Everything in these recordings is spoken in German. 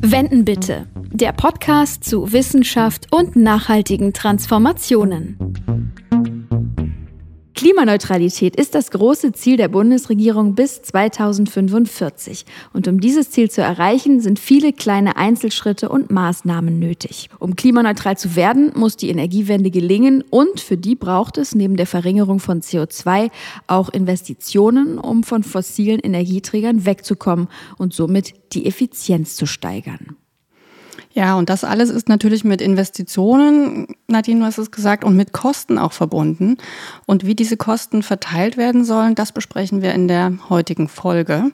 Wenden bitte. Der Podcast zu Wissenschaft und nachhaltigen Transformationen. Klimaneutralität ist das große Ziel der Bundesregierung bis 2045. Und um dieses Ziel zu erreichen, sind viele kleine Einzelschritte und Maßnahmen nötig. Um klimaneutral zu werden, muss die Energiewende gelingen und für die braucht es neben der Verringerung von CO2 auch Investitionen, um von fossilen Energieträgern wegzukommen und somit die Effizienz zu steigern. Ja, und das alles ist natürlich mit Investitionen, Nadine, du hast es gesagt, und mit Kosten auch verbunden. Und wie diese Kosten verteilt werden sollen, das besprechen wir in der heutigen Folge.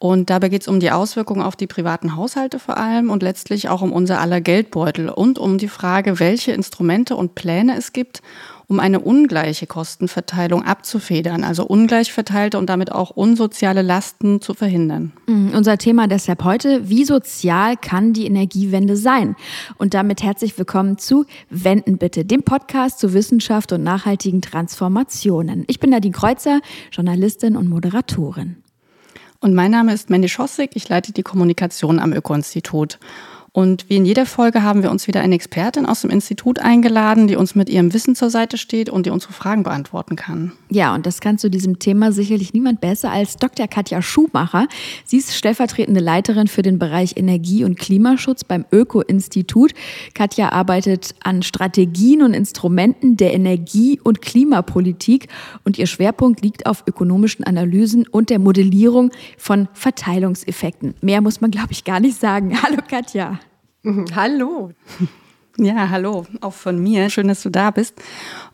Und dabei geht es um die Auswirkungen auf die privaten Haushalte vor allem und letztlich auch um unser aller Geldbeutel und um die Frage, welche Instrumente und Pläne es gibt, um eine ungleiche Kostenverteilung abzufedern, also ungleich verteilte und damit auch unsoziale Lasten zu verhindern. Mhm, unser Thema deshalb heute, wie sozial kann die Energiewende sein? Und damit herzlich willkommen zu Wenden bitte, dem Podcast zu Wissenschaft und nachhaltigen Transformationen. Ich bin Nadine Kreuzer, Journalistin und Moderatorin. Und mein Name ist Mandy Schossig, ich leite die Kommunikation am Öko-Institut. Und wie in jeder Folge haben wir uns wieder eine Expertin aus dem Institut eingeladen, die uns mit ihrem Wissen zur Seite steht und die unsere Fragen beantworten kann. Ja, und das kann zu diesem Thema sicherlich niemand besser als Dr. Katja Schumacher. Sie ist stellvertretende Leiterin für den Bereich Energie- und Klimaschutz beim Öko-Institut. Katja arbeitet an Strategien und Instrumenten der Energie- und Klimapolitik und ihr Schwerpunkt liegt auf ökonomischen Analysen und der Modellierung von Verteilungseffekten. Mehr muss man, glaube ich, gar nicht sagen. Hallo Katja. Hallo. Ja, hallo, auch von mir. Schön, dass du da bist.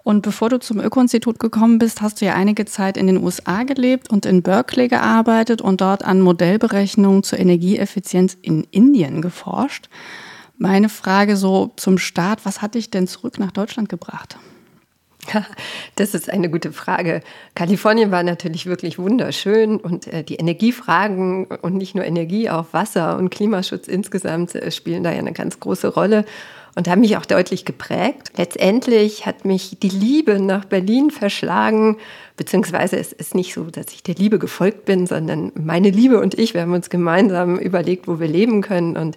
Und bevor du zum Öko-Institut gekommen bist, hast du ja einige Zeit in den USA gelebt und in Berkeley gearbeitet und dort an Modellberechnungen zur Energieeffizienz in Indien geforscht. Meine Frage so zum Start, was hat dich denn zurück nach Deutschland gebracht? Das ist eine gute Frage. Kalifornien war natürlich wirklich wunderschön und äh, die Energiefragen und nicht nur Energie, auch Wasser und Klimaschutz insgesamt äh, spielen da ja eine ganz große Rolle und haben mich auch deutlich geprägt. Letztendlich hat mich die Liebe nach Berlin verschlagen, beziehungsweise es ist nicht so, dass ich der Liebe gefolgt bin, sondern meine Liebe und ich, wir haben uns gemeinsam überlegt, wo wir leben können und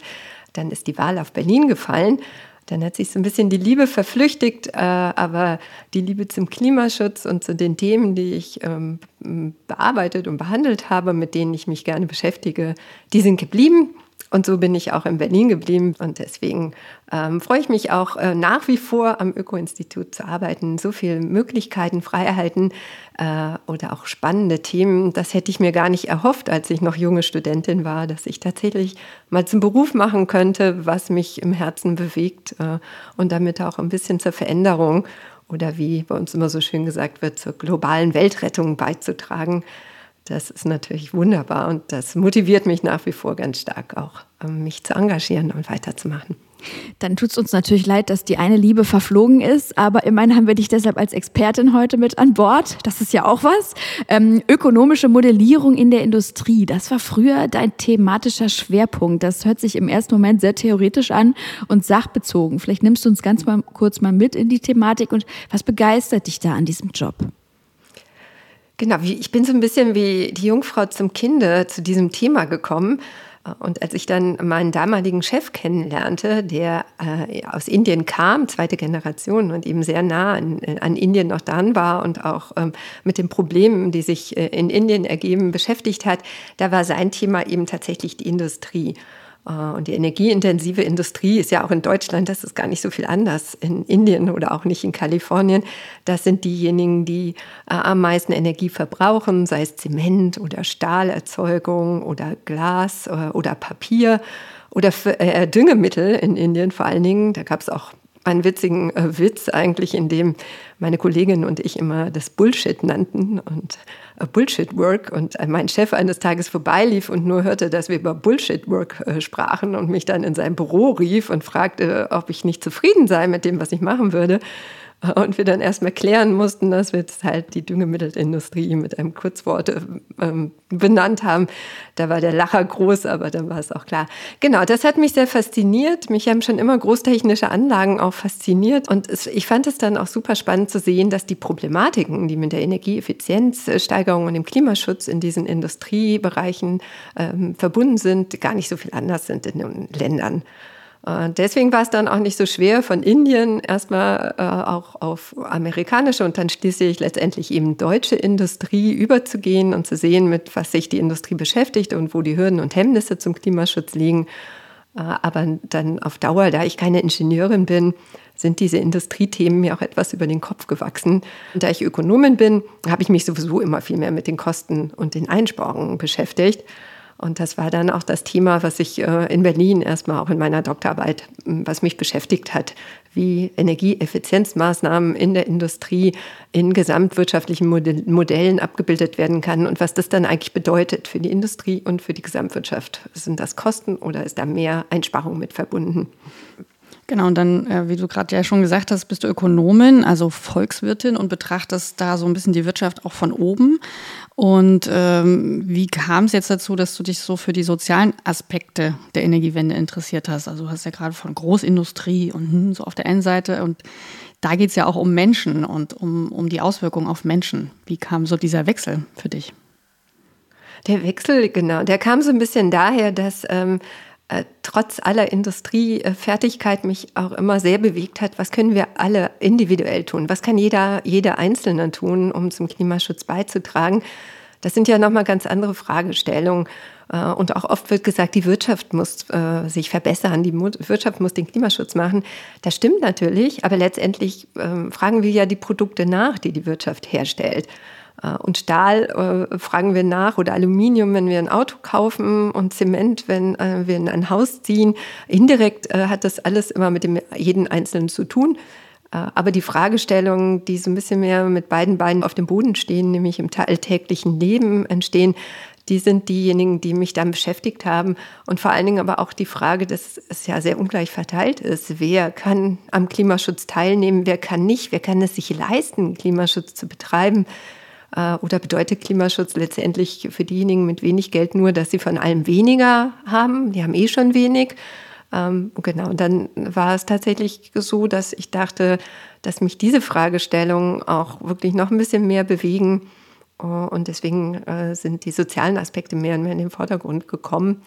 dann ist die Wahl auf Berlin gefallen. Dann hat sich so ein bisschen die Liebe verflüchtigt, äh, aber die Liebe zum Klimaschutz und zu den Themen, die ich ähm, bearbeitet und behandelt habe, mit denen ich mich gerne beschäftige, die sind geblieben. Und so bin ich auch in Berlin geblieben. Und deswegen ähm, freue ich mich auch äh, nach wie vor am Öko-Institut zu arbeiten. So viele Möglichkeiten, Freiheiten äh, oder auch spannende Themen. Das hätte ich mir gar nicht erhofft, als ich noch junge Studentin war, dass ich tatsächlich mal zum Beruf machen könnte, was mich im Herzen bewegt äh, und damit auch ein bisschen zur Veränderung oder wie bei uns immer so schön gesagt wird, zur globalen Weltrettung beizutragen. Das ist natürlich wunderbar und das motiviert mich nach wie vor ganz stark auch, ähm, mich zu engagieren und weiterzumachen. Dann tut es uns natürlich leid, dass die eine Liebe verflogen ist, aber immerhin haben wir dich deshalb als Expertin heute mit an Bord. Das ist ja auch was. Ähm, ökonomische Modellierung in der Industrie, das war früher dein thematischer Schwerpunkt. Das hört sich im ersten Moment sehr theoretisch an und sachbezogen. Vielleicht nimmst du uns ganz mal kurz mal mit in die Thematik und was begeistert dich da an diesem Job? Genau, ich bin so ein bisschen wie die Jungfrau zum Kinde zu diesem Thema gekommen. Und als ich dann meinen damaligen Chef kennenlernte, der äh, aus Indien kam, zweite Generation und eben sehr nah an, an Indien noch dran war und auch ähm, mit den Problemen, die sich äh, in Indien ergeben, beschäftigt hat, da war sein Thema eben tatsächlich die Industrie. Äh, und die energieintensive Industrie ist ja auch in Deutschland, das ist gar nicht so viel anders, in Indien oder auch nicht in Kalifornien. Das sind diejenigen, die äh, am meisten Energie verbrauchen, sei es Zement oder Stahlerzeugung oder Glas äh, oder Papier oder Düngemittel in Indien vor allen Dingen. Da gab es auch einen witzigen Witz eigentlich, in dem meine Kollegin und ich immer das Bullshit nannten und Bullshit Work und äh, mein Chef eines Tages vorbeilief und nur hörte, dass wir über Bullshit Work äh, sprachen und mich dann in sein Büro rief und fragte, ob ich nicht zufrieden sei mit dem, was ich machen würde. und wir dann erstmal klären mussten, dass wir jetzt halt die Düngemittelindustrie mit einem Kurzwort ähm, benannt haben. Da war der Lacher groß, aber dann war es auch klar. Genau, das hat mich sehr fasziniert. Mich haben schon immer großtechnische Anlagen auch fasziniert und es, ich fand es dann auch super spannend zu sehen, dass die Problematiken, die mit der Energieeffizienzsteigerung und dem Klimaschutz in diesen Industriebereichen ähm, verbunden sind, gar nicht so viel anders sind in den Ländern. Äh, deswegen war es dann auch nicht so schwer, von Indien erstmal äh, auch auf amerikanische und dann schließlich letztendlich eben deutsche Industrie überzugehen und zu sehen, mit was sich die Industrie beschäftigt und wo die Hürden und Hemmnisse zum Klimaschutz liegen. Äh, aber dann auf Dauer, da ich keine Ingenieurin bin, sind diese Industriethemen mir auch etwas über den Kopf gewachsen. Und da ich Ökonomin bin, habe ich mich sowieso immer viel mehr mit den Kosten und den Einsparungen beschäftigt. Und das war dann auch das Thema, was ich äh, in Berlin erstmal auch in meiner Doktorarbeit, was mich beschäftigt hat, wie Energieeffizienzmaßnahmen in der Industrie in gesamtwirtschaftlichen Modellen abgebildet werden kann und was das dann eigentlich bedeutet für die Industrie und für die Gesamtwirtschaft. Sind das Kosten oder ist da mehr Einsparung mit verbunden? Genau, und dann, äh, wie du gerade ja schon gesagt hast, bist du Ökonomin, also Volkswirtin und betrachtest da so ein bisschen die Wirtschaft auch von oben. Und ähm, wie kam es jetzt dazu, dass du dich so für die sozialen Aspekte der Energiewende interessiert hast? Also du hast ja gerade von Großindustrie und hm, so auf der einen Seite und da geht es ja auch um Menschen und um, um die Auswirkungen auf Menschen. Wie kam so dieser Wechsel für dich? Der Wechsel, genau, der kam so ein bisschen daher, dass ähm, äh, trotz aller Industriefertigkeit mich auch immer sehr bewegt hat, was können wir alle individuell tun? Was kann jeder, jeder Einzelne tun, um zum Klimaschutz beizutragen? Das sind ja nochmal ganz andere Fragestellungen. Äh, und auch oft wird gesagt, die Wirtschaft muss äh, sich verbessern, die Wirtschaft muss den Klimaschutz machen. Das stimmt natürlich, aber letztendlich ähm, fragen wir ja die Produkte nach, die die Wirtschaft herstellt. Äh, und Stahl äh, fragen wir nach oder Aluminium, wenn wir ein Auto kaufen und Zement, wenn äh, wir in ein Haus ziehen. Indirekt hat das alles immer mit dem jeden Einzelnen zu tun. Aber die Fragestellungen, die so ein bisschen mehr mit beiden Beinen auf dem Boden stehen, nämlich im alltäglichen Leben entstehen, die sind diejenigen, die mich dann beschäftigt haben. Und vor allen Dingen aber auch die Frage, dass es ja sehr ungleich verteilt ist. Wer kann am Klimaschutz teilnehmen, wer kann nicht, wer kann es sich leisten, Klimaschutz zu betreiben. Äh, oder bedeutet Klimaschutz letztendlich für diejenigen mit wenig Geld nur, dass sie von allem weniger haben? Die haben eh schon wenig. Ähm, genau, und dann war es tatsächlich so, dass ich dachte, dass mich diese Fragestellungen auch wirklich noch ein bisschen mehr bewegen. Oh, und deswegen äh, sind die sozialen Aspekte mehr und mehr in den Vordergrund gekommen.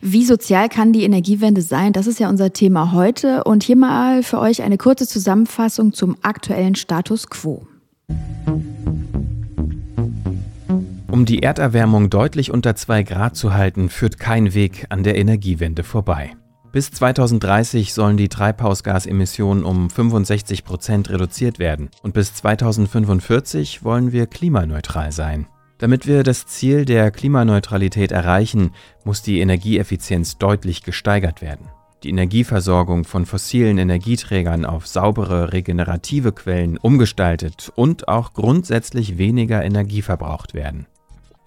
Wie sozial kann die Energiewende sein? Das ist ja unser Thema heute. Und hier mal für euch eine kurze Zusammenfassung zum aktuellen Status quo. Um die Erderwärmung deutlich unter 2 Grad zu halten, führt kein Weg an der Energiewende vorbei. Bis 2030 sollen die Treibhausgasemissionen um 65 Prozent reduziert werden und bis 2045 wollen wir klimaneutral sein. Damit wir das Ziel der Klimaneutralität erreichen, muss die Energieeffizienz deutlich gesteigert werden. Die Energieversorgung von fossilen Energieträgern auf saubere regenerative Quellen umgestaltet und auch grundsätzlich weniger Energie verbraucht werden.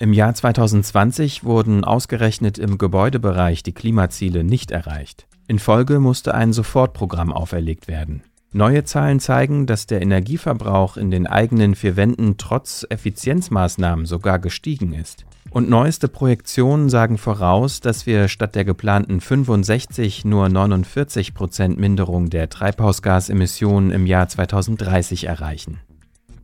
Im Jahr 2020 wurden ausgerechnet im Gebäudebereich die Klimaziele nicht erreicht. In Folge musste ein Sofortprogramm auferlegt werden. Neue Zahlen zeigen, dass der Energieverbrauch in den eigenen vier Wänden trotz Effizienzmaßnahmen sogar gestiegen ist. Und neueste Projektionen sagen voraus, dass wir statt der geplanten 65 nur 49 Prozent Minderung der Treibhausgasemissionen im Jahr 2030 erreichen.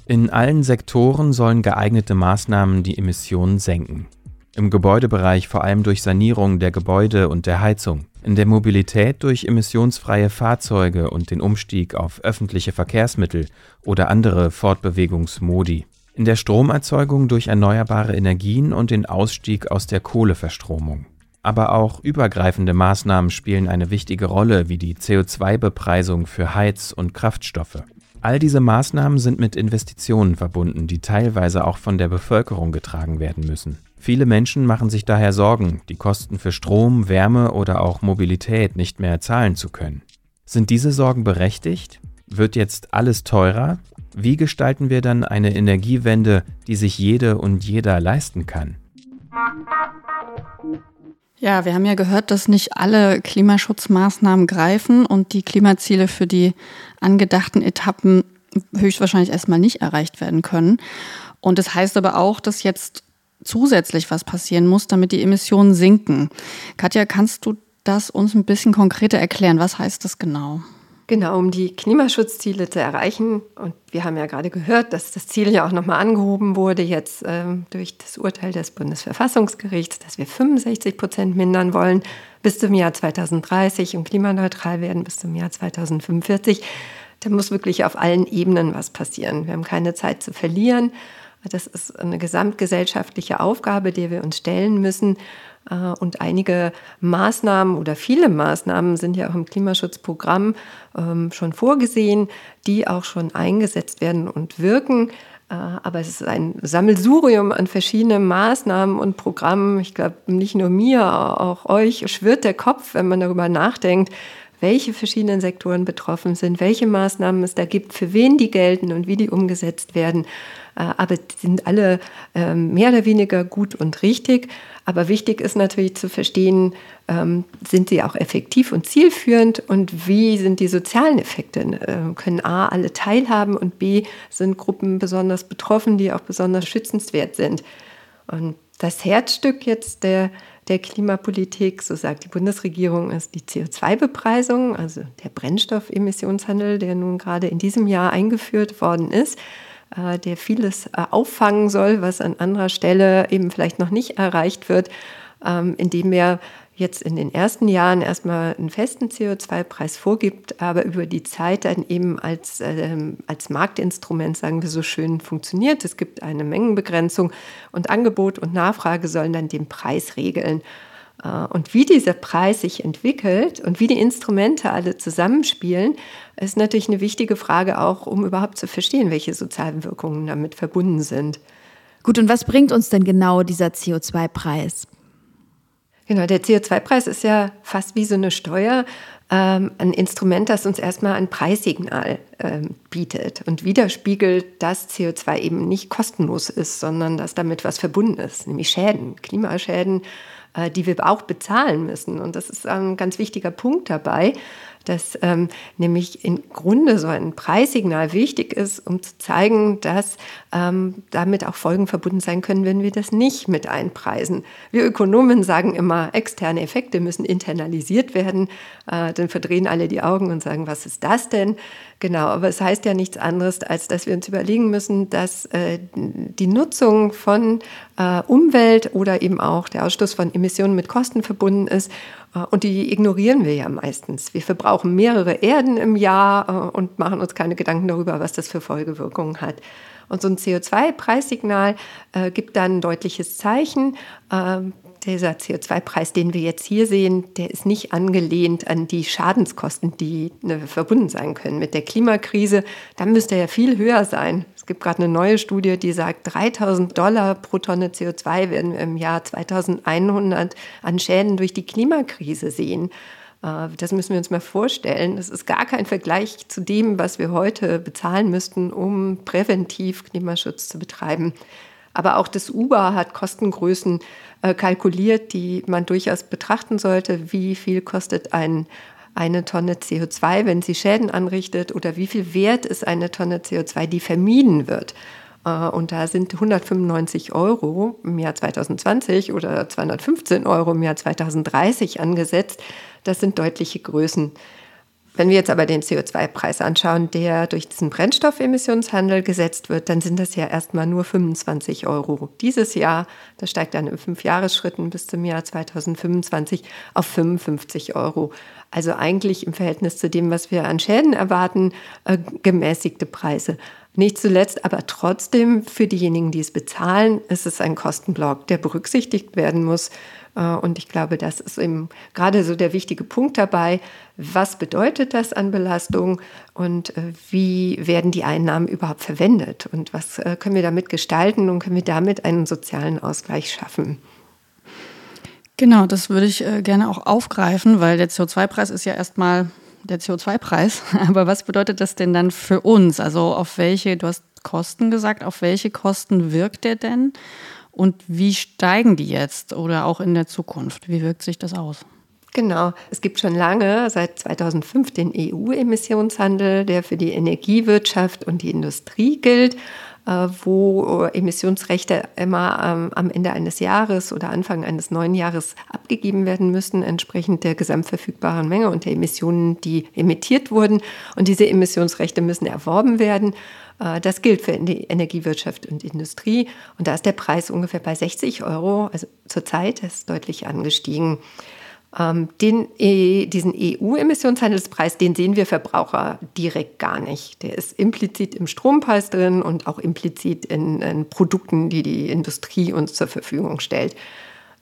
In allen Sektoren sollen geeignete Maßnahmen die Emissionen senken. Im Gebäudebereich vor allem durch Sanierung der Gebäude und der Heizung. In der Mobilität durch emissionsfreie Fahrzeuge und den Umstieg auf öffentliche Verkehrsmittel oder andere Fortbewegungsmodi. In der Stromerzeugung durch erneuerbare Energien und den Ausstieg aus der Kohleverstromung. Aber auch übergreifende Maßnahmen spielen eine wichtige Rolle, wie die CO2-Bepreisung für Heiz- und Kraftstoffe. All diese Maßnahmen sind mit Investitionen verbunden, die teilweise auch von der Bevölkerung getragen werden müssen. Viele Menschen machen sich daher Sorgen, die Kosten für Strom, Wärme oder auch Mobilität nicht mehr zahlen zu können. Sind diese Sorgen berechtigt? Wird jetzt alles teurer? Wie gestalten wir dann eine Energiewende, die sich jede und jeder leisten kann? Ja, wir haben ja gehört, dass nicht alle Klimaschutzmaßnahmen greifen und die Klimaziele für die angedachten Etappen höchstwahrscheinlich erstmal nicht erreicht werden können. Und das heißt aber auch, dass jetzt zusätzlich was passieren muss, damit die Emissionen sinken. Katja, kannst du das uns ein bisschen konkreter erklären? Was heißt das genau? Genau, um die Klimaschutzziele zu erreichen. Und wir haben ja gerade gehört, dass das Ziel ja auch nochmal angehoben wurde, jetzt ähm, durch das Urteil des Bundesverfassungsgerichts, dass wir 65 Prozent mindern wollen bis zum Jahr 2030 und klimaneutral werden bis zum Jahr 2045. Da muss wirklich auf allen Ebenen was passieren. Wir haben keine Zeit zu verlieren. Das ist eine gesamtgesellschaftliche Aufgabe, der wir uns stellen müssen. Äh, und einige Maßnahmen oder viele Maßnahmen sind ja auch im Klimaschutzprogramm ähm, schon vorgesehen, die auch schon eingesetzt werden und wirken. Äh, aber es ist ein Sammelsurium an verschiedenen Maßnahmen und Programmen. Ich glaube, nicht nur mir, auch euch schwirrt der Kopf, wenn man darüber nachdenkt, welche verschiedenen Sektoren betroffen sind, welche Maßnahmen es da gibt, für wen die gelten und wie die umgesetzt werden. Äh, aber die sind alle ähm, mehr oder weniger gut und richtig. Aber wichtig ist natürlich zu verstehen, ähm, sind sie auch effektiv und zielführend und wie sind die sozialen Effekte? Ähm, können A, alle teilhaben und B, sind Gruppen besonders betroffen, die auch besonders schützenswert sind. Und das Herzstück jetzt der, der Klimapolitik, so sagt die Bundesregierung, ist die CO2-Bepreisung, also der Brennstoffemissionshandel, der nun gerade in diesem Jahr eingeführt worden ist. Äh, der vieles äh, auffangen soll, was an anderer Stelle eben vielleicht noch nicht erreicht wird, ähm, indem er jetzt in den ersten Jahren erstmal einen festen CO2-Preis vorgibt, aber über die Zeit dann eben als, ähm, als Marktinstrument, sagen wir so schön, funktioniert. Es gibt eine Mengenbegrenzung und Angebot und Nachfrage sollen dann den Preis regeln. Äh, und wie dieser Preis sich entwickelt und wie die Instrumente alle zusammenspielen, ist natürlich eine wichtige Frage auch, um überhaupt zu verstehen, welche sozialen Wirkungen damit verbunden sind. Gut, und was bringt uns denn genau dieser CO2-Preis? Genau, der CO2-Preis ist ja fast wie so eine Steuer, ähm, ein Instrument, das uns erstmal ein Preissignal ähm, bietet und widerspiegelt, dass CO2 eben nicht kostenlos ist, sondern dass damit was verbunden ist, nämlich Schäden, Klimaschäden äh, die wir auch bezahlen müssen. Und das ist ein ganz wichtiger Punkt dabei, dass ähm, nämlich im Grunde so ein Preissignal wichtig ist, um zu zeigen, dass ähm, damit auch Folgen verbunden sein können, wenn wir das nicht mit einpreisen. Wir Ökonomen sagen immer, externe Effekte müssen internalisiert werden. Äh, dann verdrehen alle die Augen und sagen, was ist das denn? Genau, aber es heißt ja nichts anderes, als dass wir uns überlegen müssen, dass äh, die Nutzung von äh, Umwelt oder eben auch der Ausstoß von Emissionen mit Kosten verbunden ist und die ignorieren wir ja meistens. Wir verbrauchen mehrere Erden im Jahr äh, und machen uns keine Gedanken darüber, was das für Folgewirkungen hat. Und so ein CO2-Preissignal äh, gibt dann ein deutliches Zeichen. Ähm, dieser CO2-Preis, den wir jetzt hier sehen, der ist nicht angelehnt an die Schadenskosten, die ne, verbunden sein können mit der Klimakrise. Dann müsste er ja viel höher sein. Es gibt gerade eine neue Studie, die sagt, 3000 Dollar pro Tonne CO2 werden wir im Jahr 2100 an Schäden durch die Klimakrise sehen. Äh, das müssen wir uns mal vorstellen. Das ist gar kein Vergleich zu dem, was wir heute bezahlen müssten, um präventiv Klimaschutz zu betreiben. Aber auch das Uber hat Kostengrößen kalkuliert, die man durchaus betrachten sollte. Wie viel kostet ein, eine Tonne CO2, wenn sie Schäden anrichtet? Oder wie viel wert ist eine Tonne CO2, die vermieden wird? Äh, und da sind 195 Euro im Jahr 2020 oder 215 Euro im Jahr 2030 angesetzt. Das sind deutliche Größen. Wenn wir jetzt aber den CO2-Preis anschauen, der durch diesen Brennstoffemissionshandel gesetzt wird, dann sind das ja erstmal nur 25 Euro dieses Jahr. Das steigt dann in fünf Jahresschritten bis zum Jahr 2025 auf 55 Euro. Also eigentlich im Verhältnis zu dem, was wir an Schäden erwarten, äh, gemäßigte Preise. Nicht zuletzt, aber trotzdem für diejenigen, die es bezahlen, ist es ein Kostenblock, der berücksichtigt werden muss. Äh, und ich glaube, das ist eben gerade so der wichtige Punkt dabei. Was bedeutet das an Belastung und äh, wie werden die Einnahmen überhaupt verwendet? Und was äh, können wir damit gestalten und können wir damit einen sozialen Ausgleich schaffen? Genau, das würde ich gerne auch aufgreifen, weil der CO2-Preis ist ja erstmal der CO2-Preis. Aber was bedeutet das denn dann für uns? Also auf welche, du hast Kosten gesagt, auf welche Kosten wirkt der denn? Und wie steigen die jetzt oder auch in der Zukunft? Wie wirkt sich das aus? Genau. Es gibt schon lange, seit 2005, den EU-Emissionshandel, der für die Energiewirtschaft und die Industrie gilt, äh, wo Emissionsrechte immer ähm, am Ende eines Jahres oder Anfang eines neuen Jahres abgegeben werden müssen, entsprechend der gesamtverfügbaren Menge und der Emissionen, die emittiert wurden. Und diese Emissionsrechte müssen erworben werden. Äh, das gilt für die Energiewirtschaft und Industrie. Und da ist der Preis ungefähr bei 60 Euro. Also zurzeit ist deutlich angestiegen. Ähm, den, e, diesen EU-Emissionshandelspreis, den sehen wir Verbraucher direkt gar nicht. Der ist implizit im Strompreis drin und auch implizit in, in Produkten, die die Industrie uns zur Verfügung stellt.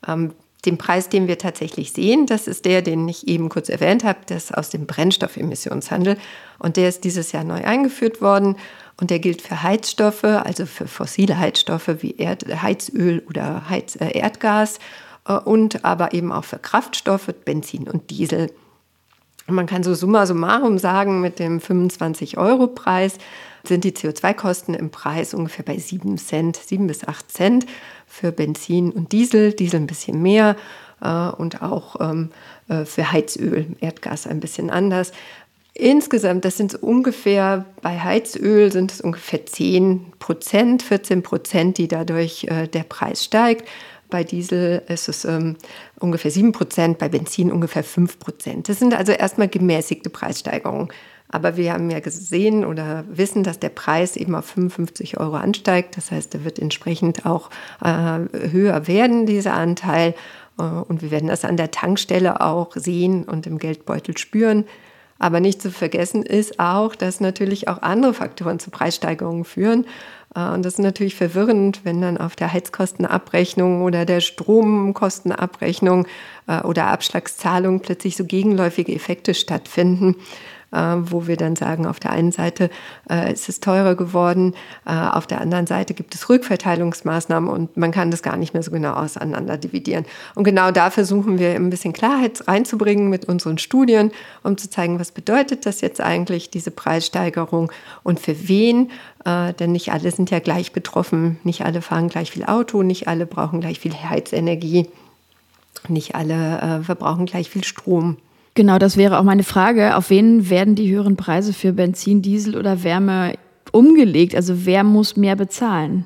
Ähm, den Preis, den wir tatsächlich sehen, das ist der, den ich eben kurz erwähnt habe, das aus dem Brennstoffemissionshandel. Und der ist dieses Jahr neu eingeführt worden. Und der gilt für Heizstoffe, also für fossile Heizstoffe wie Erd Heizöl oder Heiz äh, Erdgas äh, und aber eben auch für Kraftstoffe, Benzin und Diesel. Man kann so summa summarum sagen, mit dem 25-Euro-Preis sind die CO2-Kosten im Preis ungefähr bei 7 Cent, 7 bis 8 Cent für Benzin und Diesel, Diesel ein bisschen mehr äh, und auch ähm, äh, für Heizöl, Erdgas ein bisschen anders. Insgesamt, das sind ungefähr, bei Heizöl sind es ungefähr 10 Prozent, 14 Prozent, die dadurch äh, der Preis steigt. Bei Diesel ist es ähm, ungefähr 7 Prozent, bei Benzin ungefähr 5 Prozent. Das sind also erstmal gemäßigte Preissteigerungen. Aber wir haben ja gesehen oder wissen, dass der Preis eben auf 55 Euro ansteigt. Das heißt, er wird entsprechend auch äh, höher werden, dieser Anteil. Äh, und wir werden das an der Tankstelle auch sehen und im Geldbeutel spüren. Aber nicht zu vergessen ist auch, dass natürlich auch andere Faktoren zu Preissteigerungen führen. Äh, und das ist natürlich verwirrend, wenn dann auf der Heizkostenabrechnung oder der Stromkostenabrechnung äh, oder Abschlagszahlung plötzlich so gegenläufige Effekte stattfinden. Äh, wo wir dann sagen, auf der einen Seite äh, ist es teurer geworden, äh, auf der anderen Seite gibt es Rückverteilungsmaßnahmen und man kann das gar nicht mehr so genau auseinander dividieren. Und genau da versuchen wir ein bisschen Klarheit reinzubringen mit unseren Studien, um zu zeigen, was bedeutet das jetzt eigentlich, diese Preissteigerung und für wen, denn nicht alle sind ja gleich betroffen, nicht alle fahren gleich viel Auto, nicht alle brauchen gleich viel Heizenergie, nicht alle verbrauchen gleich viel Strom. Genau, das wäre auch meine Frage. Auf wen werden die höheren Preise für Benzin, Diesel oder Wärme umgelegt? Also wer muss mehr bezahlen?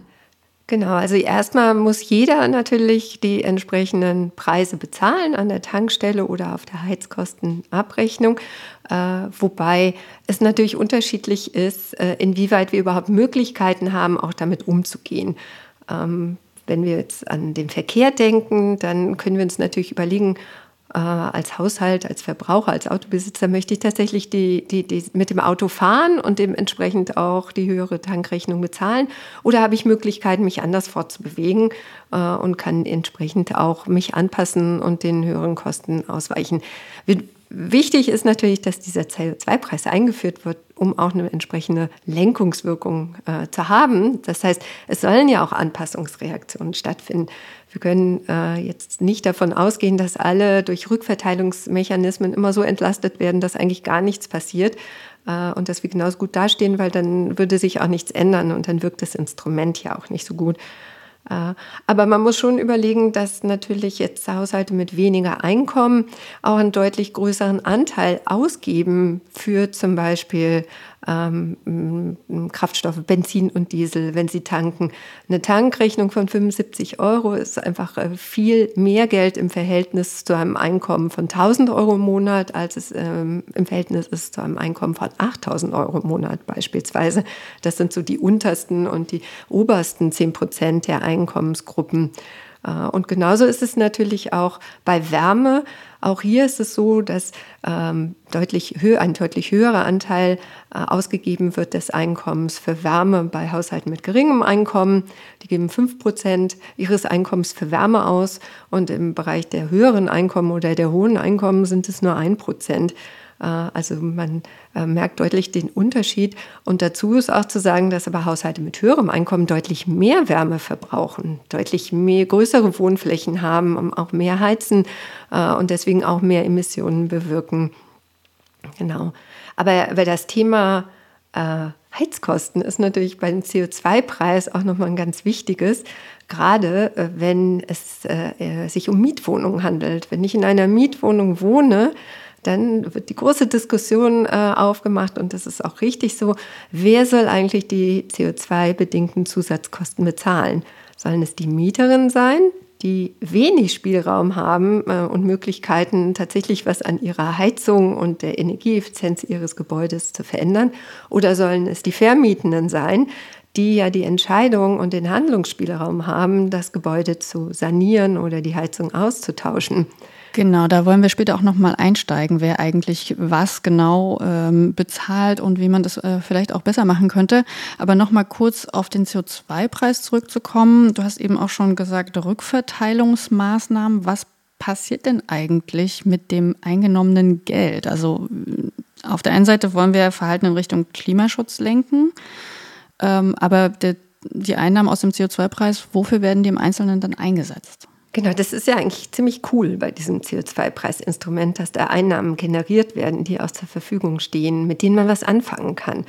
Genau, also erstmal muss jeder natürlich die entsprechenden Preise bezahlen an der Tankstelle oder auf der Heizkostenabrechnung, äh, wobei es natürlich unterschiedlich ist, äh, inwieweit wir überhaupt Möglichkeiten haben, auch damit umzugehen. Ähm, wenn wir jetzt an den Verkehr denken, dann können wir uns natürlich überlegen, äh, als Haushalt, als Verbraucher, als Autobesitzer möchte ich tatsächlich die, die, die mit dem Auto fahren und dementsprechend auch die höhere Tankrechnung bezahlen? Oder habe ich Möglichkeiten, mich anders fortzubewegen äh, und kann entsprechend auch mich anpassen und den höheren Kosten ausweichen? Wichtig ist natürlich, dass dieser CO2-Preis eingeführt wird, um auch eine entsprechende Lenkungswirkung äh, zu haben. Das heißt, es sollen ja auch Anpassungsreaktionen stattfinden. Wir können äh, jetzt nicht davon ausgehen, dass alle durch Rückverteilungsmechanismen immer so entlastet werden, dass eigentlich gar nichts passiert äh, und dass wir genauso gut dastehen, weil dann würde sich auch nichts ändern und dann wirkt das Instrument ja auch nicht so gut. Äh, aber man muss schon überlegen, dass natürlich jetzt Haushalte mit weniger Einkommen auch einen deutlich größeren Anteil ausgeben für zum Beispiel ähm, Kraftstoffe, Benzin und Diesel, wenn sie tanken. Eine Tankrechnung von 75 Euro ist einfach äh, viel mehr Geld im Verhältnis zu einem Einkommen von 1000 Euro im Monat, als es ähm, im Verhältnis ist zu einem Einkommen von 8000 Euro im Monat beispielsweise. Das sind so die untersten und die obersten 10 Prozent der Einkommensgruppen. Äh, und genauso ist es natürlich auch bei Wärme. Auch hier ist es so, dass ähm, deutlich hö ein deutlich höherer Anteil äh, ausgegeben wird des Einkommens für Wärme bei Haushalten mit geringem Einkommen. Die geben fünf Prozent ihres Einkommens für Wärme aus und im Bereich der höheren Einkommen oder der hohen Einkommen sind es nur ein Prozent. Äh, also man merkt deutlich den Unterschied. Und dazu ist auch zu sagen, dass aber Haushalte mit höherem Einkommen deutlich mehr Wärme verbrauchen, deutlich mehr größere Wohnflächen haben, auch mehr heizen äh, und deswegen auch mehr Emissionen bewirken. Genau. Aber, aber das Thema Heizkosten ist natürlich beim CO2-Preis auch nochmal ein ganz wichtiges, gerade äh, wenn es äh, sich um Mietwohnungen handelt. Wenn ich in einer Mietwohnung wohne, dann wird die große Diskussion äh, aufgemacht und das ist auch richtig so. Wer soll eigentlich die CO2-bedingten Zusatzkosten bezahlen? Sollen es die Mieterinnen sein, die wenig Spielraum haben äh, und Möglichkeiten, tatsächlich was an ihrer Heizung und der Energieeffizienz ihres Gebäudes zu verändern? Oder sollen es die Vermietenden sein, die ja die Entscheidung und den Handlungsspielraum haben, das Gebäude zu sanieren oder die Heizung auszutauschen? Genau, da wollen wir später auch nochmal einsteigen, wer eigentlich was genau ähm, bezahlt und wie man das äh, vielleicht auch besser machen könnte. Aber nochmal kurz auf den CO2-Preis zurückzukommen. Du hast eben auch schon gesagt, Rückverteilungsmaßnahmen. Was passiert denn eigentlich mit dem eingenommenen Geld? Also äh, auf der einen Seite wollen wir Verhalten in Richtung Klimaschutz lenken, ähm, aber der, die Einnahmen aus dem CO2-Preis, wofür werden die im Einzelnen dann eingesetzt? Genau, das ist ja eigentlich ziemlich cool bei diesem CO2-Preisinstrument, dass da Einnahmen generiert werden, die aus zur Verfügung stehen, mit denen man was anfangen kann.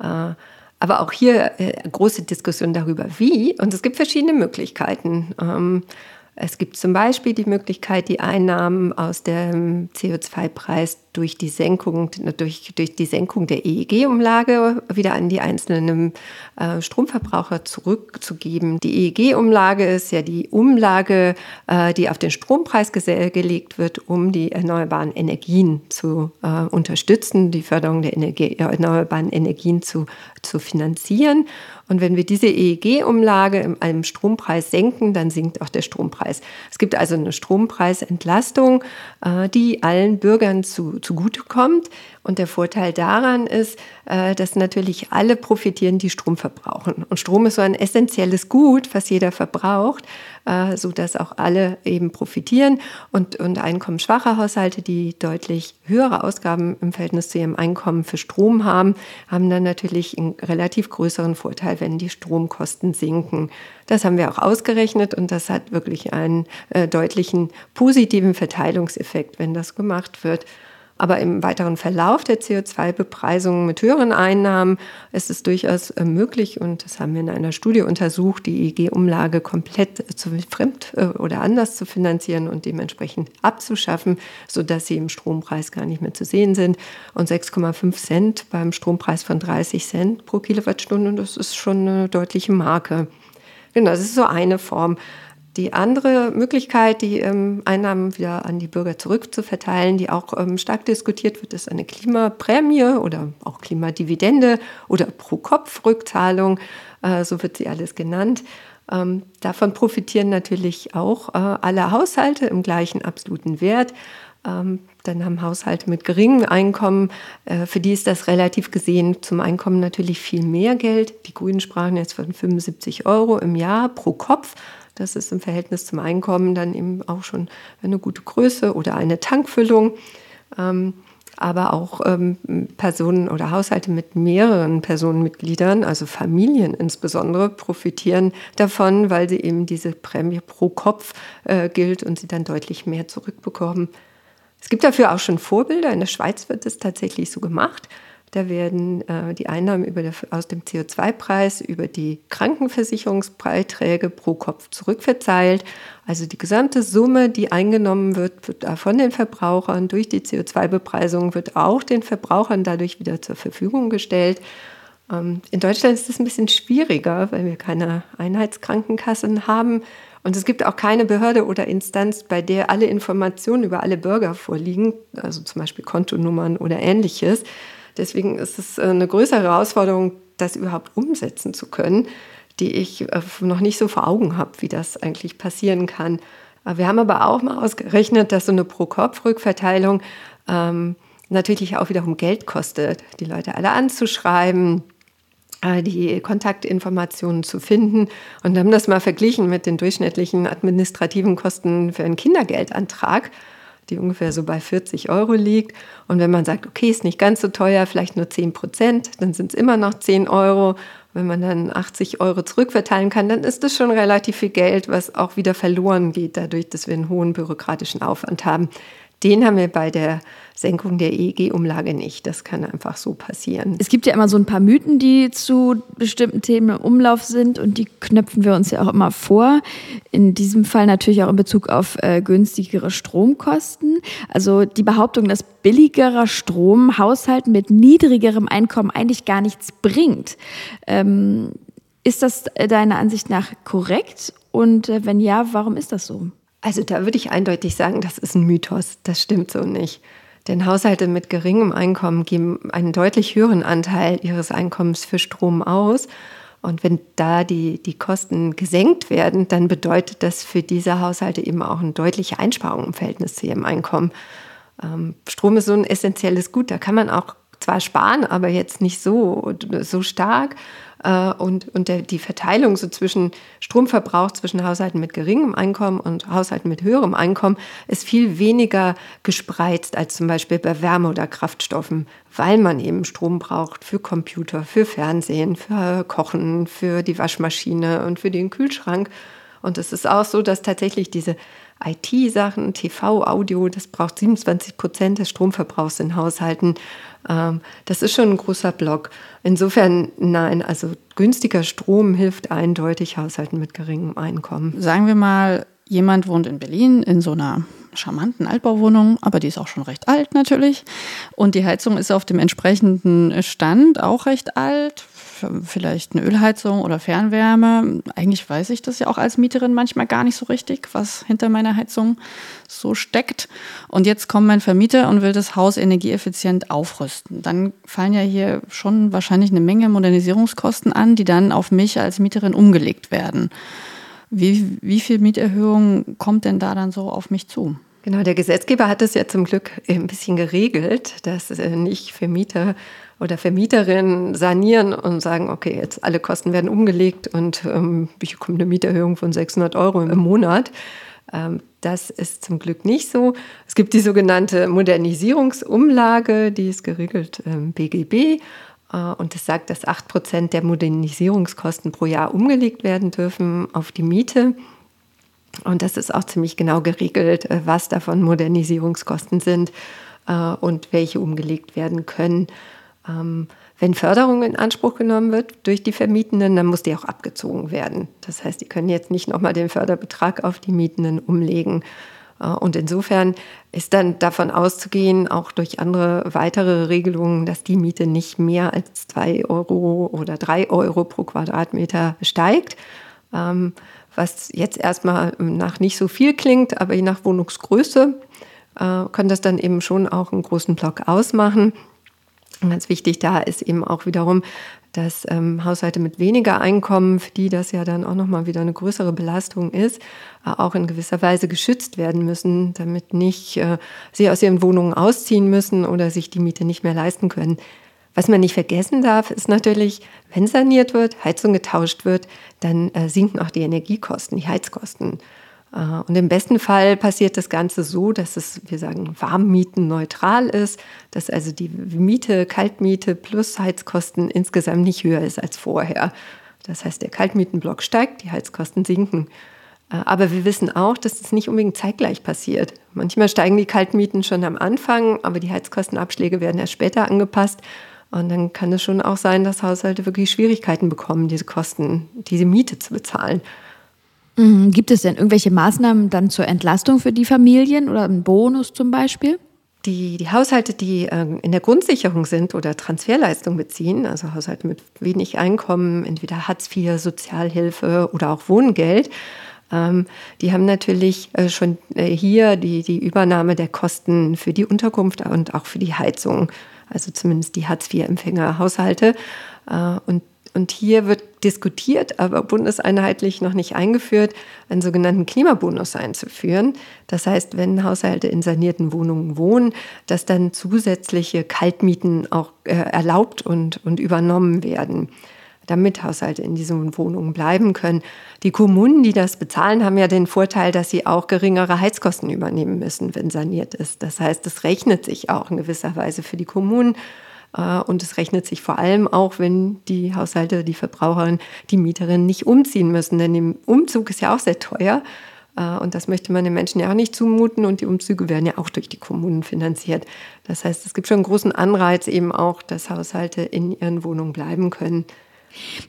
Äh, aber auch hier äh, große Diskussion darüber, wie. Und es gibt verschiedene Möglichkeiten. Ähm, es gibt zum Beispiel die Möglichkeit, die Einnahmen aus dem CO2-Preis durch die Senkung, durch, durch die Senkung der EEG-Umlage wieder an die einzelnen äh, Stromverbraucher zurückzugeben. Die EEG-Umlage ist ja die Umlage, äh, die auf den Strompreis gelegt wird, um die erneuerbaren Energien zu äh, unterstützen, die Förderung der Energie, erneuerbaren Energien zu, zu finanzieren. Und wenn wir diese EEG-Umlage in einem Strompreis senken, dann sinkt auch der Strompreis. Es gibt also eine Strompreisentlastung, äh, die allen Bürgern zu, zugutekommt. Und der Vorteil daran ist, äh, dass natürlich alle profitieren, die Strom verbrauchen. Und Strom ist so ein essentielles Gut, was jeder verbraucht, äh, so dass auch alle eben profitieren. Und, und einkommensschwache Haushalte, die deutlich höhere Ausgaben im Verhältnis zu ihrem Einkommen für Strom haben, haben dann natürlich einen relativ größeren Vorteil, wenn die Stromkosten sinken. Das haben wir auch ausgerechnet und das hat wirklich einen äh, deutlichen positiven Verteilungseffekt, wenn das gemacht wird. Aber im weiteren Verlauf der CO2-Bepreisung mit höheren Einnahmen ist es durchaus äh, möglich, und das haben wir in einer Studie untersucht, die EEG-Umlage komplett zu fremd äh, oder anders zu finanzieren und dementsprechend abzuschaffen, sodass sie im Strompreis gar nicht mehr zu sehen sind. Und 6,5 Cent beim Strompreis von 30 Cent pro Kilowattstunde, das ist schon eine deutliche Marke. Genau, das ist so eine Form. Die andere Möglichkeit, die ähm, Einnahmen wieder an die Bürger zurückzuverteilen, die auch ähm, stark diskutiert wird, ist eine Klimaprämie oder auch Klimadividende oder Pro-Kopf-Rückzahlung, äh, so wird sie alles genannt. Ähm, davon profitieren natürlich auch äh, alle Haushalte im gleichen absoluten Wert. Ähm, dann haben Haushalte mit geringem Einkommen, äh, für die ist das relativ gesehen zum Einkommen natürlich viel mehr Geld. Die Grünen sprachen jetzt von 75 Euro im Jahr pro Kopf. Das ist im Verhältnis zum Einkommen dann eben auch schon eine gute Größe oder eine Tankfüllung. Ähm, aber auch ähm, Personen oder Haushalte mit mehreren Personenmitgliedern, also Familien insbesondere, profitieren davon, weil sie eben diese Prämie pro Kopf äh, gilt und sie dann deutlich mehr zurückbekommen. Es gibt dafür auch schon Vorbilder. In der Schweiz wird es tatsächlich so gemacht. Da werden äh, die Einnahmen der, aus dem CO2-Preis über die Krankenversicherungsbeiträge pro Kopf zurückverzahlt. Also die gesamte Summe, die eingenommen wird, wird von den Verbrauchern durch die CO2-Bepreisung, wird auch den Verbrauchern dadurch wieder zur Verfügung gestellt. Ähm, in Deutschland ist das ein bisschen schwieriger, weil wir keine Einheitskrankenkassen haben. Und es gibt auch keine Behörde oder Instanz, bei der alle Informationen über alle Bürger vorliegen, also zum Beispiel Kontonummern oder ähnliches. Deswegen ist es äh, eine größere Herausforderung, das überhaupt umsetzen zu können, die ich äh, noch nicht so vor Augen habe, wie das eigentlich passieren kann. Wir haben aber auch mal ausgerechnet, dass so eine Pro-Kopf-Rückverteilung ähm, natürlich auch wiederum Geld kostet, die Leute alle anzuschreiben, äh, die Kontaktinformationen zu finden und haben das mal verglichen mit den durchschnittlichen administrativen Kosten für einen Kindergeldantrag die ungefähr so bei 40 Euro liegt. Und wenn man sagt, okay, ist nicht ganz so teuer, vielleicht nur 10 Prozent, dann sind es immer noch 10 Euro. Wenn man dann 80 Euro zurückverteilen kann, dann ist das schon relativ viel Geld, was auch wieder verloren geht, dadurch, dass wir einen hohen bürokratischen Aufwand haben, den haben wir bei der Senkung der EEG-Umlage nicht. Das kann einfach so passieren. Es gibt ja immer so ein paar Mythen, die zu bestimmten Themen im Umlauf sind und die knöpfen wir uns ja auch immer vor. In diesem Fall natürlich auch in Bezug auf äh, günstigere Stromkosten. Also die Behauptung, dass billigerer Strom Haushalten mit niedrigerem Einkommen eigentlich gar nichts bringt. Ähm, ist das äh, deiner Ansicht nach korrekt? Und äh, wenn ja, warum ist das so? Also da würde ich eindeutig sagen, das ist ein Mythos. Das stimmt so nicht. Denn Haushalte mit geringem Einkommen geben einen deutlich höheren Anteil ihres Einkommens für Strom aus. Und wenn da die, die Kosten gesenkt werden, dann bedeutet das für diese Haushalte eben auch eine deutliche Einsparung im Verhältnis zu ihrem Einkommen. Ähm, Strom ist so ein essentielles Gut, da kann man auch zwar sparen, aber jetzt nicht so, so stark. Äh, und, und der, die Verteilung so zwischen Stromverbrauch zwischen Haushalten mit geringem Einkommen und Haushalten mit höherem Einkommen ist viel weniger gespreizt als zum Beispiel bei Wärme oder Kraftstoffen, weil man eben Strom braucht für Computer, für Fernsehen, für Kochen, für die Waschmaschine und für den Kühlschrank. Und es ist auch so, dass tatsächlich diese IT-Sachen, TV, Audio, das braucht 27 Prozent des Stromverbrauchs in Haushalten. Ähm, das ist schon ein großer Block. Insofern nein, also günstiger Strom hilft eindeutig Haushalten mit geringem Einkommen. Sagen wir mal, jemand wohnt in Berlin in so einer charmanten Altbauwohnung, aber die ist auch schon recht alt natürlich. Und die Heizung ist auf dem entsprechenden Stand auch recht alt, vielleicht eine Ölheizung oder Fernwärme. Eigentlich weiß ich das ja auch als Mieterin manchmal gar nicht so richtig, was hinter meiner Heizung so steckt. Und jetzt kommt mein Vermieter und will das Haus energieeffizient aufrüsten. Dann fallen ja hier schon wahrscheinlich eine Menge Modernisierungskosten an, die dann auf mich als Mieterin umgelegt werden. Wie, wie viel Mieterhöhung kommt denn da dann so auf mich zu? Genau, der Gesetzgeber hat es ja zum Glück ein bisschen geregelt, dass äh, nicht Vermieter oder Vermieterinnen sanieren und sagen, okay, jetzt alle Kosten werden umgelegt und ähm, ich bekomme eine Mieterhöhung von 600 Euro im Monat. Ähm, das ist zum Glück nicht so. Es gibt die sogenannte Modernisierungsumlage, die ist geregelt im BGB. Äh, und es sagt, dass 8 Prozent der Modernisierungskosten pro Jahr umgelegt werden dürfen auf die Miete. Und das ist auch ziemlich genau geregelt, äh, was davon Modernisierungskosten sind äh, und welche umgelegt werden können. Ähm, wenn Förderung in Anspruch genommen wird durch die Vermietenden, dann muss die auch abgezogen werden. Das heißt, die können jetzt nicht nochmal den Förderbetrag auf die Mietenden umlegen. Äh, und insofern ist dann davon auszugehen, auch durch andere weitere Regelungen, dass die Miete nicht mehr als zwei Euro oder drei Euro pro Quadratmeter steigt. Ähm, was jetzt erstmal nach nicht so viel klingt, aber je nach Wohnungsgröße äh, kann das dann eben schon auch einen großen Block ausmachen. Und ganz wichtig da ist eben auch wiederum, dass ähm, Haushalte mit weniger Einkommen, für die das ja dann auch nochmal wieder eine größere Belastung ist, äh, auch in gewisser Weise geschützt werden müssen, damit nicht äh, sie aus ihren Wohnungen ausziehen müssen oder sich die Miete nicht mehr leisten können. Was man nicht vergessen darf, ist natürlich, wenn saniert wird, Heizung getauscht wird, dann äh, sinken auch die Energiekosten, die Heizkosten. Äh, und im besten Fall passiert das Ganze so, dass es, wir sagen, Warmmieten neutral ist, dass also die Miete, Kaltmiete plus Heizkosten insgesamt nicht höher ist als vorher. Das heißt, der Kaltmietenblock steigt, die Heizkosten sinken. Äh, aber wir wissen auch, dass das nicht unbedingt zeitgleich passiert. Manchmal steigen die Kaltmieten schon am Anfang, aber die Heizkostenabschläge werden erst später angepasst. Und dann kann es schon auch sein, dass Haushalte wirklich Schwierigkeiten bekommen, diese Kosten, diese Miete zu bezahlen. Mhm. Gibt es denn irgendwelche Maßnahmen dann zur Entlastung für die Familien oder einen Bonus zum Beispiel? Die, die Haushalte, die äh, in der Grundsicherung sind oder Transferleistung beziehen, also Haushalte mit wenig Einkommen, entweder Hartz IV, Sozialhilfe oder auch Wohngeld, ähm, die haben natürlich äh, schon äh, hier die, die Übernahme der Kosten für die Unterkunft und auch für die Heizung also zumindest die Hartz-IV-Empfängerhaushalte. Äh, und, und hier wird diskutiert, aber bundeseinheitlich noch nicht eingeführt, einen sogenannten Klimabonus einzuführen. Das heißt, wenn Haushalte in sanierten Wohnungen wohnen, dass dann zusätzliche Kaltmieten auch äh, erlaubt und, und übernommen werden damit Haushalte in diesen Wohnungen bleiben können. Die Kommunen, die das bezahlen, haben ja den Vorteil, dass sie auch geringere Heizkosten übernehmen müssen, wenn saniert ist. Das heißt, es rechnet sich auch in gewisser Weise für die Kommunen. Äh, und es rechnet sich vor allem auch, wenn die Haushalte, die Verbraucherinnen, die Mieterinnen nicht umziehen müssen. Denn der Umzug ist ja auch sehr teuer. Äh, und das möchte man den Menschen ja auch nicht zumuten. Und die Umzüge werden ja auch durch die Kommunen finanziert. Das heißt, es gibt schon einen großen Anreiz eben auch, dass Haushalte in ihren Wohnungen bleiben können.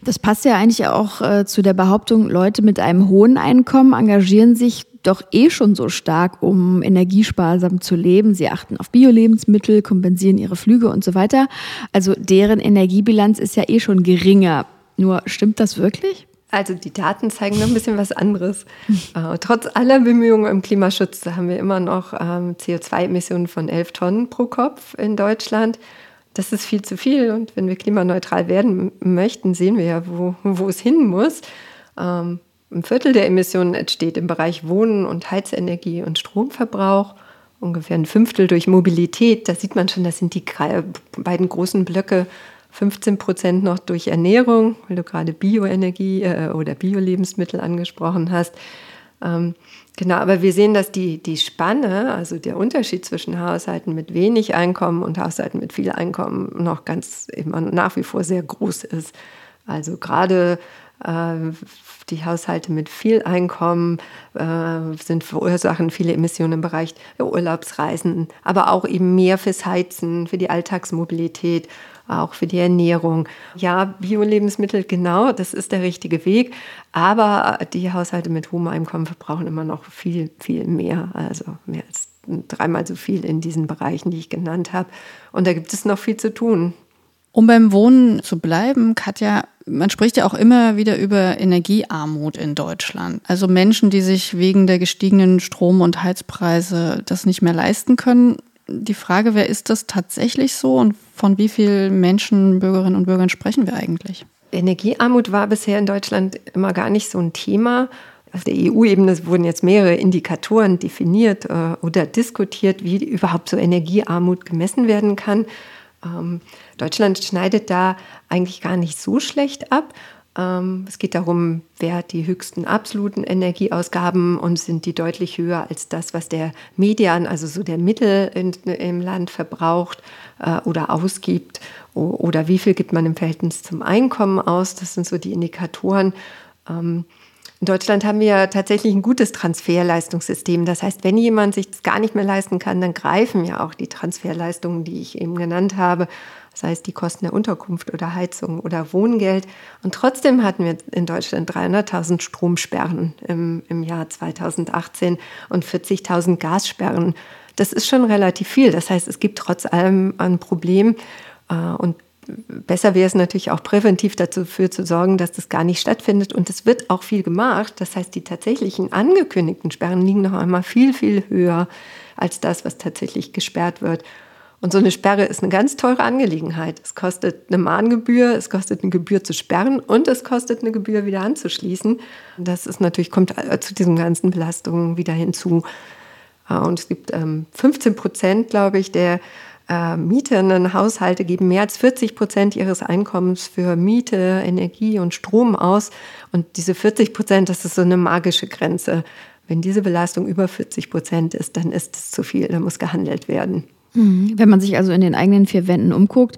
Das passt ja eigentlich auch äh, zu der Behauptung, Leute mit einem hohen Einkommen engagieren sich doch eh schon so stark, um energiesparsam zu leben. Sie achten auf Bio-Lebensmittel, kompensieren ihre Flüge und so weiter. Also deren Energiebilanz ist ja eh schon geringer. Nur stimmt das wirklich? Also die Daten zeigen noch ein bisschen was anderes. äh, trotz aller Bemühungen im Klimaschutz haben wir immer noch ähm, CO2-Emissionen von 11 Tonnen pro Kopf in Deutschland. Das ist viel zu viel. Und wenn wir klimaneutral werden möchten, sehen wir ja, wo, wo es hin muss. Ähm, ein Viertel der Emissionen entsteht im Bereich Wohnen und Heizenergie und Stromverbrauch. Ungefähr ein Fünftel durch Mobilität. Da sieht man schon, das sind die beiden großen Blöcke 15 Prozent noch durch Ernährung, weil du gerade Bioenergie äh, oder Bio-Lebensmittel angesprochen hast. Ähm, genau, aber wir sehen, dass die, die Spanne, also der Unterschied zwischen Haushalten mit wenig Einkommen und Haushalten mit viel Einkommen noch ganz immer nach wie vor sehr groß ist. Also gerade äh, die Haushalte mit viel Einkommen äh, sind verursachen viele Emissionen im Bereich der Urlaubsreisen, aber auch eben mehr fürs Heizen, für die Alltagsmobilität auch für die Ernährung. Ja, Bio-Lebensmittel, genau, das ist der richtige Weg. Aber die Haushalte mit hohem Einkommen verbrauchen immer noch viel, viel mehr. Also mehr als dreimal so viel in diesen Bereichen, die ich genannt habe. Und da gibt es noch viel zu tun. Um beim Wohnen zu bleiben, Katja, man spricht ja auch immer wieder über Energiearmut in Deutschland. Also Menschen, die sich wegen der gestiegenen Strom- und Heizpreise das nicht mehr leisten können die Frage, wer ist das tatsächlich so und von wie vielen Menschen, Bürgerinnen und Bürgern sprechen wir eigentlich? Energiearmut war bisher in Deutschland immer gar nicht so ein Thema. Auf der EU-Ebene wurden jetzt mehrere Indikatoren definiert äh, oder diskutiert, wie überhaupt so Energiearmut gemessen werden kann. Ähm, Deutschland schneidet da eigentlich gar nicht so schlecht ab. Ähm, es geht darum, wer hat die höchsten absoluten Energieausgaben und sind die deutlich höher als das, was der Median, also so der Mittel in, im Land verbraucht äh, oder ausgibt. Oder wie viel gibt man im Verhältnis zum Einkommen aus? Das sind so die Indikatoren. Ähm, in Deutschland haben wir tatsächlich ein gutes Transferleistungssystem. Das heißt, wenn jemand sich das gar nicht mehr leisten kann, dann greifen ja auch die Transferleistungen, die ich eben genannt habe sei es die Kosten der Unterkunft oder Heizung oder Wohngeld. Und trotzdem hatten wir in Deutschland 300.000 Stromsperren im, im Jahr 2018 und 40.000 Gassperren. Das ist schon relativ viel. Das heißt, es gibt trotz allem ein Problem. Äh, und besser wäre es natürlich auch präventiv dafür zu sorgen, dass das gar nicht stattfindet. Und es wird auch viel gemacht. Das heißt, die tatsächlichen angekündigten Sperren liegen noch einmal viel, viel höher als das, was tatsächlich gesperrt wird. Und so eine Sperre ist eine ganz teure Angelegenheit. Es kostet eine Mahngebühr, es kostet eine Gebühr zu sperren und es kostet eine Gebühr wieder anzuschließen. Das ist natürlich, kommt zu diesen ganzen Belastungen wieder hinzu. Äh, und es gibt 15 ähm, Prozent, glaube ich, der äh, mietenden Haushalte geben mehr als 40 Prozent ihres Einkommens für Miete, Energie und Strom aus. Und diese 40 Prozent, das ist so eine magische Grenze. Wenn diese Belastung über 40 Prozent ist, dann ist es zu viel, da muss gehandelt werden. Mhm. Wenn man sich also in den eigenen vier Wänden umguckt,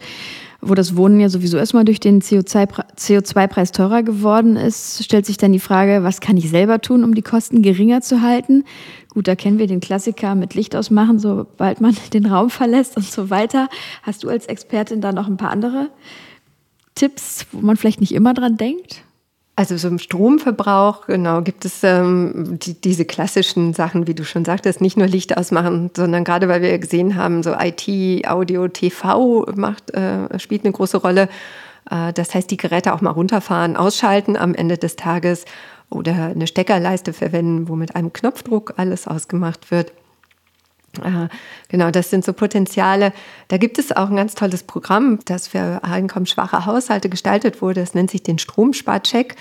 wo das Wohnen ja sowieso erstmal durch den CO2-Preis teurer geworden ist, stellt sich dann die Frage, was kann ich selber tun, um die Kosten geringer zu halten? Gut, da kennen wir den Klassiker mit Licht ausmachen, sobald man den Raum verlässt und so weiter. Hast du als Expertin da noch ein paar andere Tipps, wo man vielleicht nicht immer dran denkt? Also so im Stromverbrauch, genau, gibt es ähm, die, diese klassischen Sachen, wie du schon sagtest, nicht nur Licht ausmachen, sondern gerade weil wir gesehen haben, so IT, Audio, TV macht, äh, spielt eine große Rolle. Äh, das heißt, die Geräte auch mal runterfahren, ausschalten am Ende des Tages oder eine Steckerleiste verwenden, wo mit einem Knopfdruck alles ausgemacht wird. Genau, das sind so Potenziale. Da gibt es auch ein ganz tolles Programm, das für einkommensschwache Haushalte gestaltet wurde. Das nennt sich den Stromsparcheck,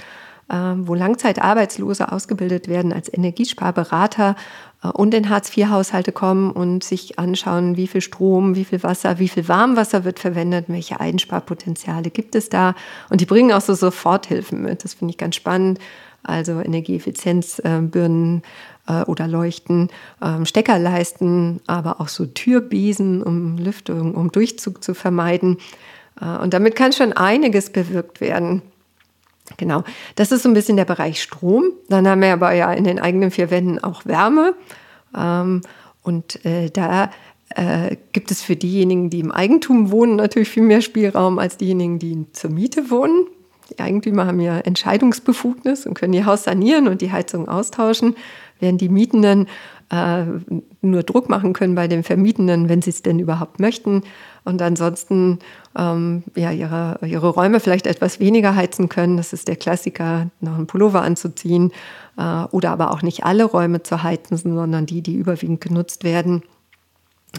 äh, wo Langzeitarbeitslose ausgebildet werden als Energiesparberater äh, und in Hartz-IV-Haushalte kommen und sich anschauen, wie viel Strom, wie viel Wasser, wie viel Warmwasser wird verwendet, welche Einsparpotenziale gibt es da. Und die bringen auch so Soforthilfen mit. Das finde ich ganz spannend. Also Energieeffizienzbirnen äh, oder Leuchten, ähm, Steckerleisten, aber auch so Türbesen, um Lüftung, um Durchzug zu vermeiden. Äh, und damit kann schon einiges bewirkt werden. Genau, das ist so ein bisschen der Bereich Strom. Dann haben wir aber ja in den eigenen vier Wänden auch Wärme. Ähm, und äh, da äh, gibt es für diejenigen, die im Eigentum wohnen, natürlich viel mehr Spielraum als diejenigen, die zur Miete wohnen. Die Eigentümer haben ja Entscheidungsbefugnis und können ihr Haus sanieren und die Heizung austauschen, während die Mietenden äh, nur Druck machen können bei den Vermietenden, wenn sie es denn überhaupt möchten. Und ansonsten ähm, ja, ihre, ihre Räume vielleicht etwas weniger heizen können. Das ist der Klassiker, noch einen Pullover anzuziehen äh, oder aber auch nicht alle Räume zu heizen, sondern die, die überwiegend genutzt werden.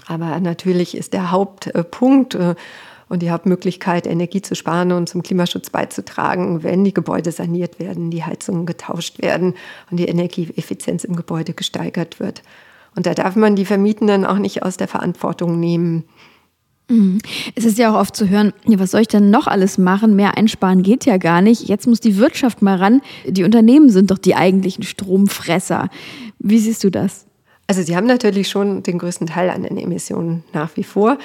Aber natürlich ist der Hauptpunkt äh, und die Hauptmöglichkeit, Energie zu sparen und zum Klimaschutz beizutragen, wenn die Gebäude saniert werden, die Heizungen getauscht werden und die Energieeffizienz im Gebäude gesteigert wird. Und da darf man die Vermietenden auch nicht aus der Verantwortung nehmen. Mhm. Es ist ja auch oft zu hören, was soll ich denn noch alles machen? Mehr einsparen geht ja gar nicht. Jetzt muss die Wirtschaft mal ran. Die Unternehmen sind doch die eigentlichen Stromfresser. Wie siehst du das? Also sie haben natürlich schon den größten Teil an den Emissionen nach wie vor.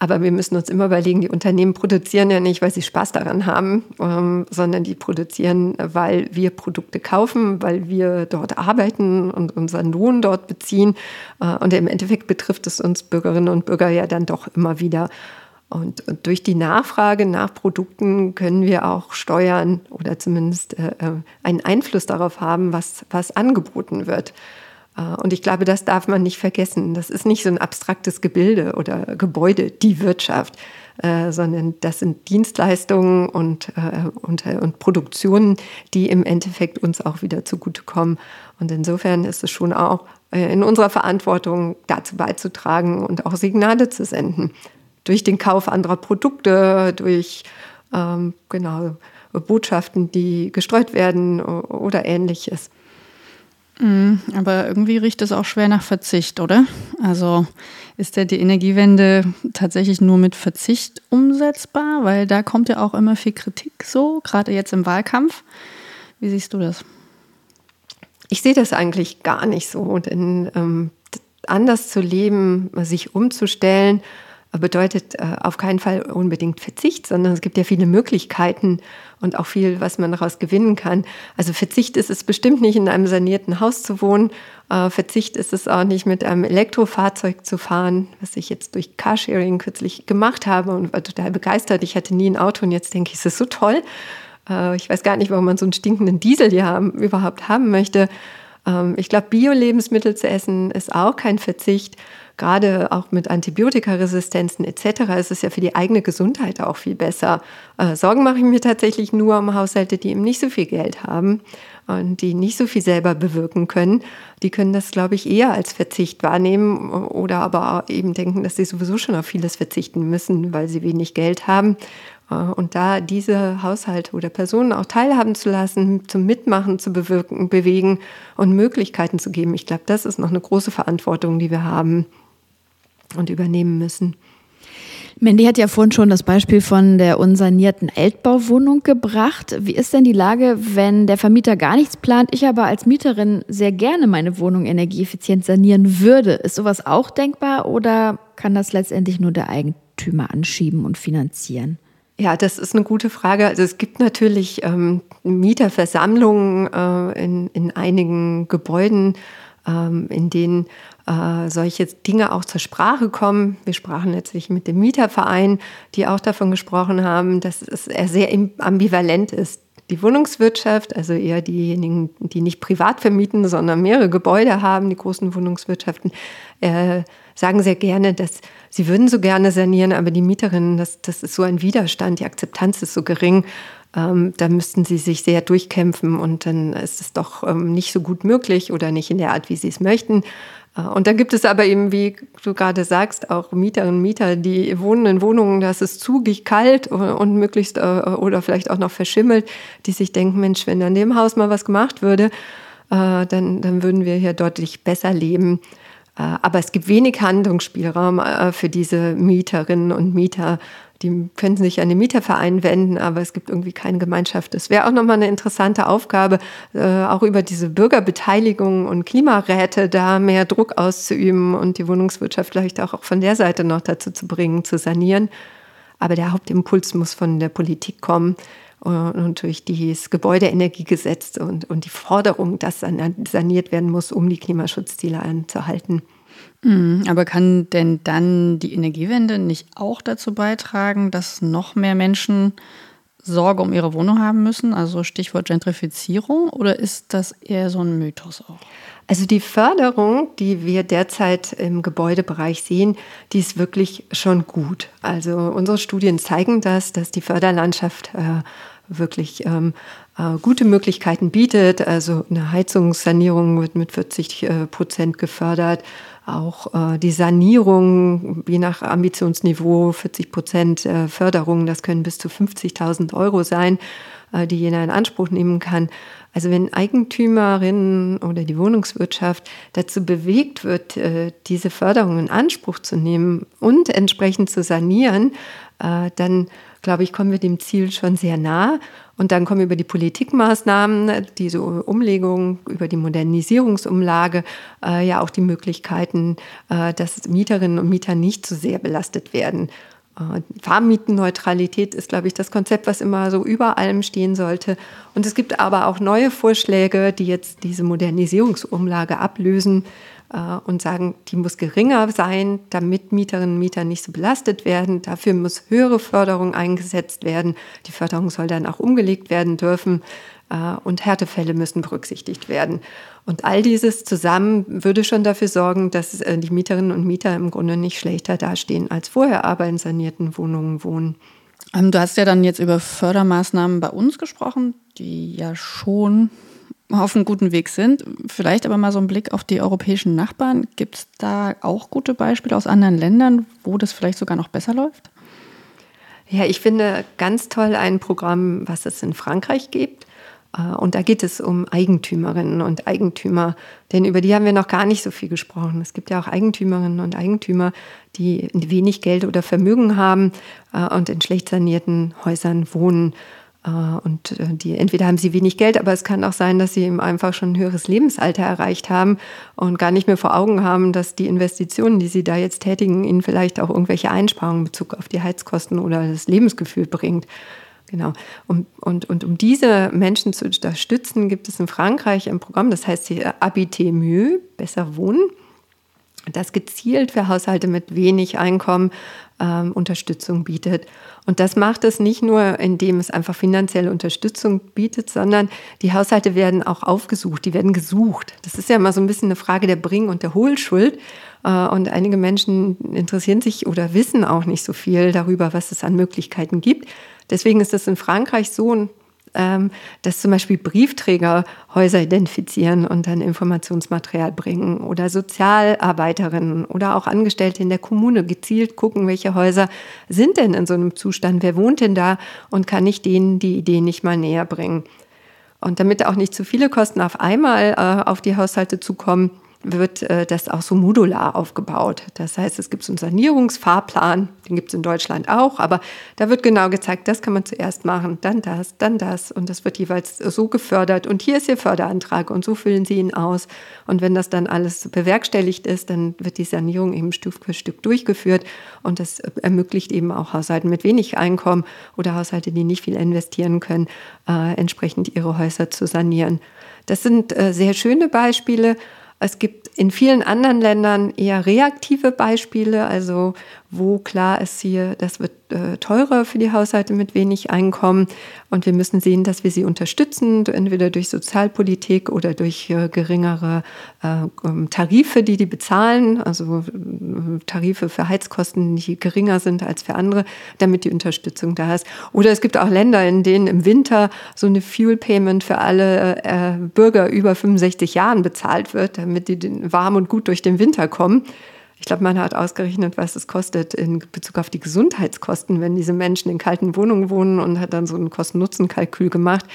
Aber wir müssen uns immer überlegen, die Unternehmen produzieren ja nicht, weil sie Spaß daran haben, ähm, sondern die produzieren, weil wir Produkte kaufen, weil wir dort arbeiten und unseren Lohn dort beziehen. Äh, und im Endeffekt betrifft es uns Bürgerinnen und Bürger ja dann doch immer wieder. Und, und durch die Nachfrage nach Produkten können wir auch steuern oder zumindest äh, äh einen Einfluss darauf haben, was, was angeboten wird. Äh, und ich glaube, das darf man nicht vergessen. Das ist nicht so ein abstraktes Gebilde oder Gebäude, die Wirtschaft, äh, sondern das sind Dienstleistungen und, äh, und, und Produktionen, die im Endeffekt uns auch wieder zugutekommen. Und insofern ist es schon auch in unserer Verantwortung, dazu beizutragen und auch Signale zu senden. Durch den Kauf anderer Produkte, durch ähm, genau, Botschaften, die gestreut werden oder ähnliches. Mhm, aber irgendwie riecht es auch schwer nach Verzicht, oder? Also ist ja die Energiewende tatsächlich nur mit Verzicht umsetzbar? Weil da kommt ja auch immer viel Kritik so, gerade jetzt im Wahlkampf. Wie siehst du das? Ich sehe das eigentlich gar nicht so. Denn ähm, anders zu leben, sich umzustellen, bedeutet äh, auf keinen Fall unbedingt Verzicht, sondern es gibt ja viele Möglichkeiten und auch viel, was man daraus gewinnen kann. Also Verzicht ist es bestimmt nicht, in einem sanierten Haus zu wohnen. Äh, Verzicht ist es auch nicht, mit einem Elektrofahrzeug zu fahren, was ich jetzt durch Carsharing kürzlich gemacht habe und war total begeistert. Ich hatte nie ein Auto und jetzt denke ich, es ist so toll. Äh, ich weiß gar nicht, warum man so einen stinkenden Diesel hier haben, überhaupt haben möchte. Ähm, ich glaube, Bio-Lebensmittel zu essen ist auch kein Verzicht gerade auch mit Antibiotikaresistenzen etc. ist es ja für die eigene Gesundheit auch viel besser. Äh, Sorgen mache ich mir tatsächlich nur um Haushalte, die eben nicht so viel Geld haben und die nicht so viel selber bewirken können. Die können das, glaube ich, eher als Verzicht wahrnehmen oder aber eben denken, dass sie sowieso schon auf vieles verzichten müssen, weil sie wenig Geld haben. Äh, und da diese Haushalte oder Personen auch teilhaben zu lassen, zum Mitmachen zu bewirken, bewegen und Möglichkeiten zu geben, ich glaube, das ist noch eine große Verantwortung, die wir haben und übernehmen müssen. Mandy hat ja vorhin schon das Beispiel von der unsanierten Altbauwohnung gebracht. Wie ist denn die Lage, wenn der Vermieter gar nichts plant, ich aber als Mieterin sehr gerne meine Wohnung energieeffizient sanieren würde? Ist sowas auch denkbar oder kann das letztendlich nur der Eigentümer anschieben und finanzieren? Ja, das ist eine gute Frage. Also es gibt natürlich ähm, Mieterversammlungen äh, in, in einigen Gebäuden, ähm, in denen äh, solche Dinge auch zur Sprache kommen. Wir sprachen letztlich mit dem Mieterverein, die auch davon gesprochen haben, dass es sehr ambivalent ist. Die Wohnungswirtschaft, also eher diejenigen, die nicht privat vermieten, sondern mehrere Gebäude haben, die großen Wohnungswirtschaften, äh, sagen sehr gerne, dass sie würden so gerne sanieren, aber die Mieterinnen, das, das ist so ein Widerstand, die Akzeptanz ist so gering. Ähm, da müssten sie sich sehr durchkämpfen und dann ist es doch ähm, nicht so gut möglich oder nicht in der Art, wie sie es möchten. Äh, und dann gibt es aber eben, wie du gerade sagst, auch Mieterinnen und Mieter, die wohnen in Wohnungen, das ist zugig kalt und möglichst äh, oder vielleicht auch noch verschimmelt, die sich denken, Mensch, wenn an dem Haus mal was gemacht würde, äh, dann, dann würden wir hier deutlich besser leben. Aber es gibt wenig Handlungsspielraum für diese Mieterinnen und Mieter, die können sich an den Mieterverein wenden, aber es gibt irgendwie keine Gemeinschaft. Das wäre auch nochmal eine interessante Aufgabe, äh, auch über diese Bürgerbeteiligung und Klimaräte da mehr Druck auszuüben und die Wohnungswirtschaft vielleicht auch von der Seite noch dazu zu bringen, zu sanieren. Aber der Hauptimpuls muss von der Politik kommen. Und durch das Gebäudeenergiegesetz und, und die Forderung, dass saniert werden muss, um die Klimaschutzziele einzuhalten. Mhm, aber kann denn dann die Energiewende nicht auch dazu beitragen, dass noch mehr Menschen Sorge um ihre Wohnung haben müssen? Also Stichwort Gentrifizierung oder ist das eher so ein Mythos auch? Also die Förderung, die wir derzeit im Gebäudebereich sehen, die ist wirklich schon gut. Also unsere Studien zeigen das, dass die Förderlandschaft äh, wirklich ähm, äh, gute Möglichkeiten bietet. Also eine Heizungssanierung wird mit 40 äh, Prozent gefördert. Auch äh, die Sanierung, je nach Ambitionsniveau, 40 Prozent äh, Förderung, das können bis zu 50.000 Euro sein, die jeder in Anspruch nehmen kann. Also wenn Eigentümerinnen oder die Wohnungswirtschaft dazu bewegt wird, äh, diese Förderung in Anspruch zu nehmen und entsprechend zu sanieren, äh, dann glaube ich, kommen wir dem Ziel schon sehr nah. Und dann kommen über die Politikmaßnahmen, diese Umlegung, über die Modernisierungsumlage äh, ja auch die Möglichkeiten, dass Mieterinnen und Mieter nicht zu sehr belastet werden. Äh, Fahrmietenneutralität ist, glaube ich, das Konzept, was immer so über allem stehen sollte. Und es gibt aber auch neue Vorschläge, die jetzt diese Modernisierungsumlage ablösen äh, und sagen, die muss geringer sein, damit Mieterinnen und Mieter nicht so belastet werden. Dafür muss höhere Förderung eingesetzt werden. Die Förderung soll dann auch umgelegt werden dürfen und Härtefälle müssen berücksichtigt werden. Und all dieses zusammen würde schon dafür sorgen, dass äh, die Mieterinnen und Mieter im Grunde nicht schlechter dastehen als vorher, aber in sanierten Wohnungen wohnen. Ähm, du hast ja dann jetzt über Fördermaßnahmen bei uns gesprochen, die ja schon auf einem guten Weg sind. Vielleicht aber mal so ein Blick auf die europäischen Nachbarn. Gibt es da auch gute Beispiele aus anderen Ländern, wo das vielleicht sogar noch besser läuft? Ja, ich finde ganz toll ein Programm, was es in Frankreich gibt. Äh, und da geht es um Eigentümerinnen und Eigentümer, denn über die haben wir noch gar nicht so viel gesprochen. Es gibt ja auch Eigentümerinnen und Eigentümer, die wenig Geld oder Vermögen haben äh, und in schlecht sanierten Häusern wohnen. Äh, und die, entweder haben sie wenig Geld, aber es kann auch sein, dass sie eben einfach schon ein höheres Lebensalter erreicht haben und gar nicht mehr vor Augen haben, dass die Investitionen, die sie da jetzt tätigen, ihnen vielleicht auch irgendwelche Einsparungen in Bezug auf die Heizkosten oder das Lebensgefühl bringt. Genau. Und, und, und um diese Menschen zu unterstützen, gibt es in Frankreich ein Programm, das heißt hier Habiter mieux, besser wohnen, das gezielt für Haushalte mit wenig Einkommen ähm, Unterstützung bietet. Und das macht es nicht nur, indem es einfach finanzielle Unterstützung bietet, sondern die Haushalte werden auch aufgesucht, die werden gesucht. Das ist ja immer so ein bisschen eine Frage der Bring- und der Hohlschuld. Äh, und einige Menschen interessieren sich oder wissen auch nicht so viel darüber, was es an Möglichkeiten gibt. Deswegen ist es in Frankreich so, ähm, dass zum Beispiel Briefträger Häuser identifizieren und dann Informationsmaterial bringen oder Sozialarbeiterinnen oder auch Angestellte in der Kommune gezielt gucken, welche Häuser sind denn in so einem Zustand, wer wohnt denn da und kann ich denen die Idee nicht mal näher bringen. Und damit auch nicht zu viele Kosten auf einmal äh, auf die Haushalte zukommen, wird äh, das auch so modular aufgebaut. Das heißt, es gibt so einen Sanierungsfahrplan, den gibt es in Deutschland auch, aber da wird genau gezeigt, das kann man zuerst machen, dann das, dann das und das wird jeweils so gefördert und hier ist Ihr Förderantrag und so füllen Sie ihn aus. Und wenn das dann alles bewerkstelligt ist, dann wird die Sanierung eben Stück für Stück durchgeführt und das ermöglicht eben auch Haushalten mit wenig Einkommen oder Haushalte, die nicht viel investieren können, äh, entsprechend ihre Häuser zu sanieren. Das sind äh, sehr schöne Beispiele. Es gibt in vielen anderen Ländern eher reaktive Beispiele, also wo klar ist hier, das wird äh, teurer für die Haushalte mit wenig Einkommen und wir müssen sehen, dass wir sie unterstützen, entweder durch Sozialpolitik oder durch äh, geringere äh, ähm, Tarife, die die bezahlen, also äh, Tarife für Heizkosten, die geringer sind als für andere, damit die Unterstützung da ist. Oder es gibt auch Länder, in denen im Winter so eine Fuel Payment für alle äh, Bürger über 65 Jahren bezahlt wird, damit die warm und gut durch den Winter kommen. Ich glaube, man hat ausgerechnet, was es kostet in Bezug auf die Gesundheitskosten, wenn diese Menschen in kalten Wohnungen wohnen und hat dann so ein Kosten-Nutzen-Kalkül gemacht.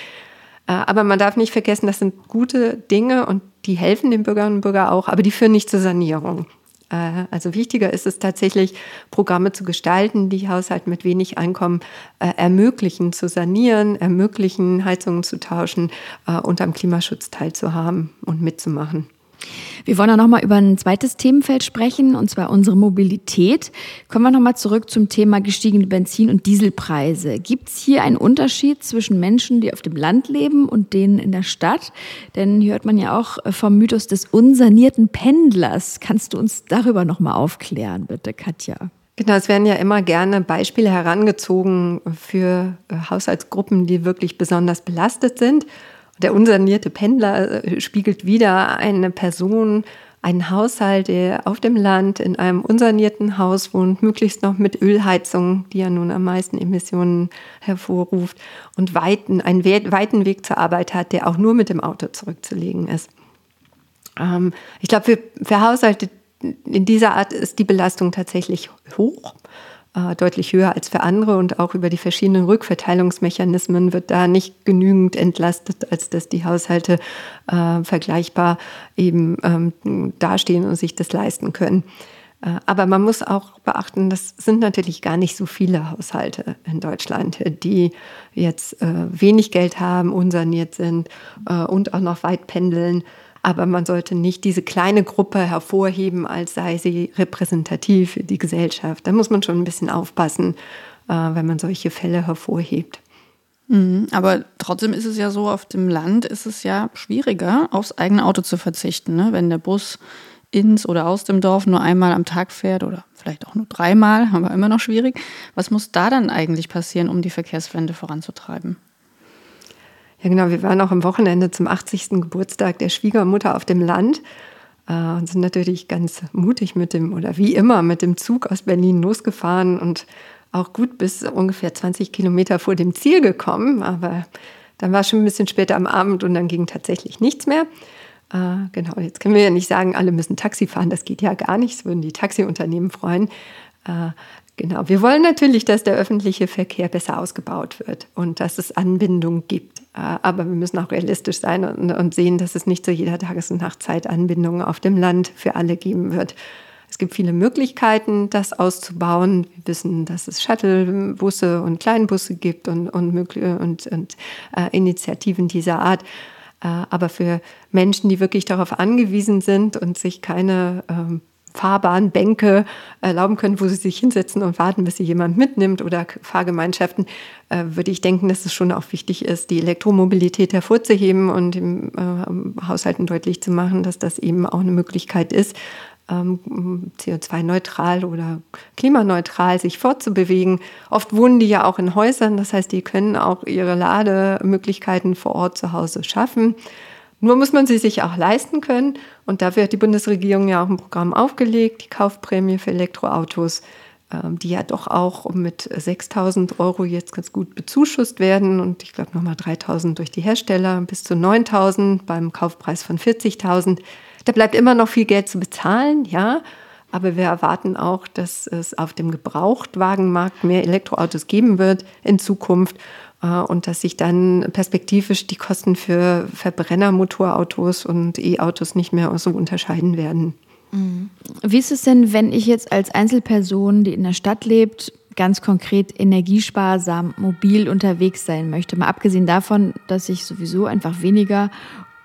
Äh, aber man darf nicht vergessen, das sind gute Dinge und die helfen den Bürgerinnen und Bürgern auch, aber die führen nicht zur Sanierung. Äh, also wichtiger ist es tatsächlich, Programme zu gestalten, die Haushalten mit wenig Einkommen äh, ermöglichen zu sanieren, ermöglichen Heizungen zu tauschen und am Klimaschutz teilzuhaben und mitzumachen. Wir wollen auch noch mal über ein zweites Themenfeld sprechen, und zwar unsere Mobilität. Kommen wir noch mal zurück zum Thema gestiegene Benzin- und Dieselpreise. Gibt es hier einen Unterschied zwischen Menschen, die auf dem Land leben und denen in der Stadt? Denn hier hört man ja auch vom Mythos des unsanierten Pendlers. Kannst du uns darüber noch mal aufklären, bitte, Katja? Genau, es werden ja immer gerne Beispiele herangezogen für Haushaltsgruppen, die wirklich besonders belastet sind. Der unsanierte Pendler äh, spiegelt wieder eine Person, einen Haushalt, der auf dem Land in einem unsanierten Haus wohnt, möglichst noch mit Ölheizung, die ja nun am meisten Emissionen hervorruft, und weiten, einen weiten Weg zur Arbeit hat, der auch nur mit dem Auto zurückzulegen ist. Ähm, ich glaube, für, für Haushalte in dieser Art ist die Belastung tatsächlich hoch äh, deutlich höher als für andere und auch über die verschiedenen Rückverteilungsmechanismen wird da nicht genügend entlastet, als dass die Haushalte äh, vergleichbar eben ähm, dastehen und sich das leisten können. Äh, aber man muss auch beachten, das sind natürlich gar nicht so viele Haushalte in Deutschland, die jetzt äh, wenig Geld haben, unsaniert sind äh, und auch noch weit pendeln. Aber man sollte nicht diese kleine Gruppe hervorheben, als sei sie repräsentativ für die Gesellschaft. Da muss man schon ein bisschen aufpassen, äh, wenn man solche Fälle hervorhebt. Mhm, aber trotzdem ist es ja so, auf dem Land ist es ja schwieriger, aufs eigene Auto zu verzichten. Ne? Wenn der Bus ins oder aus dem Dorf nur einmal am Tag fährt oder vielleicht auch nur dreimal, aber immer noch schwierig. Was muss da dann eigentlich passieren, um die Verkehrswende voranzutreiben? Ja, genau. Wir waren auch am Wochenende zum 80. Geburtstag der Schwiegermutter auf dem Land äh, und sind natürlich ganz mutig mit dem, oder wie immer, mit dem Zug aus Berlin losgefahren und auch gut bis ungefähr 20 Kilometer vor dem Ziel gekommen. Aber dann war es schon ein bisschen später am Abend und dann ging tatsächlich nichts mehr. Äh, genau, jetzt können wir ja nicht sagen, alle müssen Taxi fahren. Das geht ja gar nicht. Das würden die Taxiunternehmen freuen. Äh, genau, wir wollen natürlich, dass der öffentliche Verkehr besser ausgebaut wird und dass es Anbindung gibt. Äh, aber wir müssen auch realistisch sein und, sehen, dass es nicht zu jeder Tages- und Nachtzeit Anbindungen auf dem Land für alle geben wird. Es gibt viele Möglichkeiten, das auszubauen. Wir wissen, dass es Shuttlebusse und Kleinbusse gibt und, und, und, und äh, Initiativen dieser Art. Äh, aber für Menschen, die wirklich darauf angewiesen sind und sich keine ähm, Fahrbahnbänke erlauben können, wo sie sich hinsetzen und warten, bis sie jemand mitnimmt oder Fahrgemeinschaften, äh, würde ich denken, dass es schon auch wichtig ist, die Elektromobilität hervorzuheben und im äh, Haushalten deutlich zu machen, dass das eben auch eine Möglichkeit ist, ähm, CO2-neutral oder klimaneutral sich fortzubewegen. Oft wohnen die ja auch in Häusern, das heißt, die können auch ihre Lademöglichkeiten vor Ort zu Hause schaffen. Nur muss man sie sich auch leisten können. Und dafür hat die Bundesregierung ja auch ein Programm aufgelegt, die Kaufprämie für Elektroautos, ähm, die ja doch auch mit 6.000 Euro jetzt ganz gut bezuschusst werden. Und ich glaube nochmal 3.000 durch die Hersteller, bis zu 9.000 beim Kaufpreis von 40.000. Da bleibt immer noch viel Geld zu bezahlen, ja. Aber wir erwarten auch, dass es auf dem Gebrauchtwagenmarkt mehr Elektroautos geben wird in Zukunft. Äh, und dass sich dann perspektivisch die Kosten für Verbrennermotorautos und E-Autos nicht mehr so unterscheiden werden. Mhm. Wie ist es denn, wenn ich jetzt als Einzelperson, die in der Stadt lebt, ganz konkret energiesparsam mobil unterwegs sein möchte? Mal abgesehen davon, dass ich sowieso einfach weniger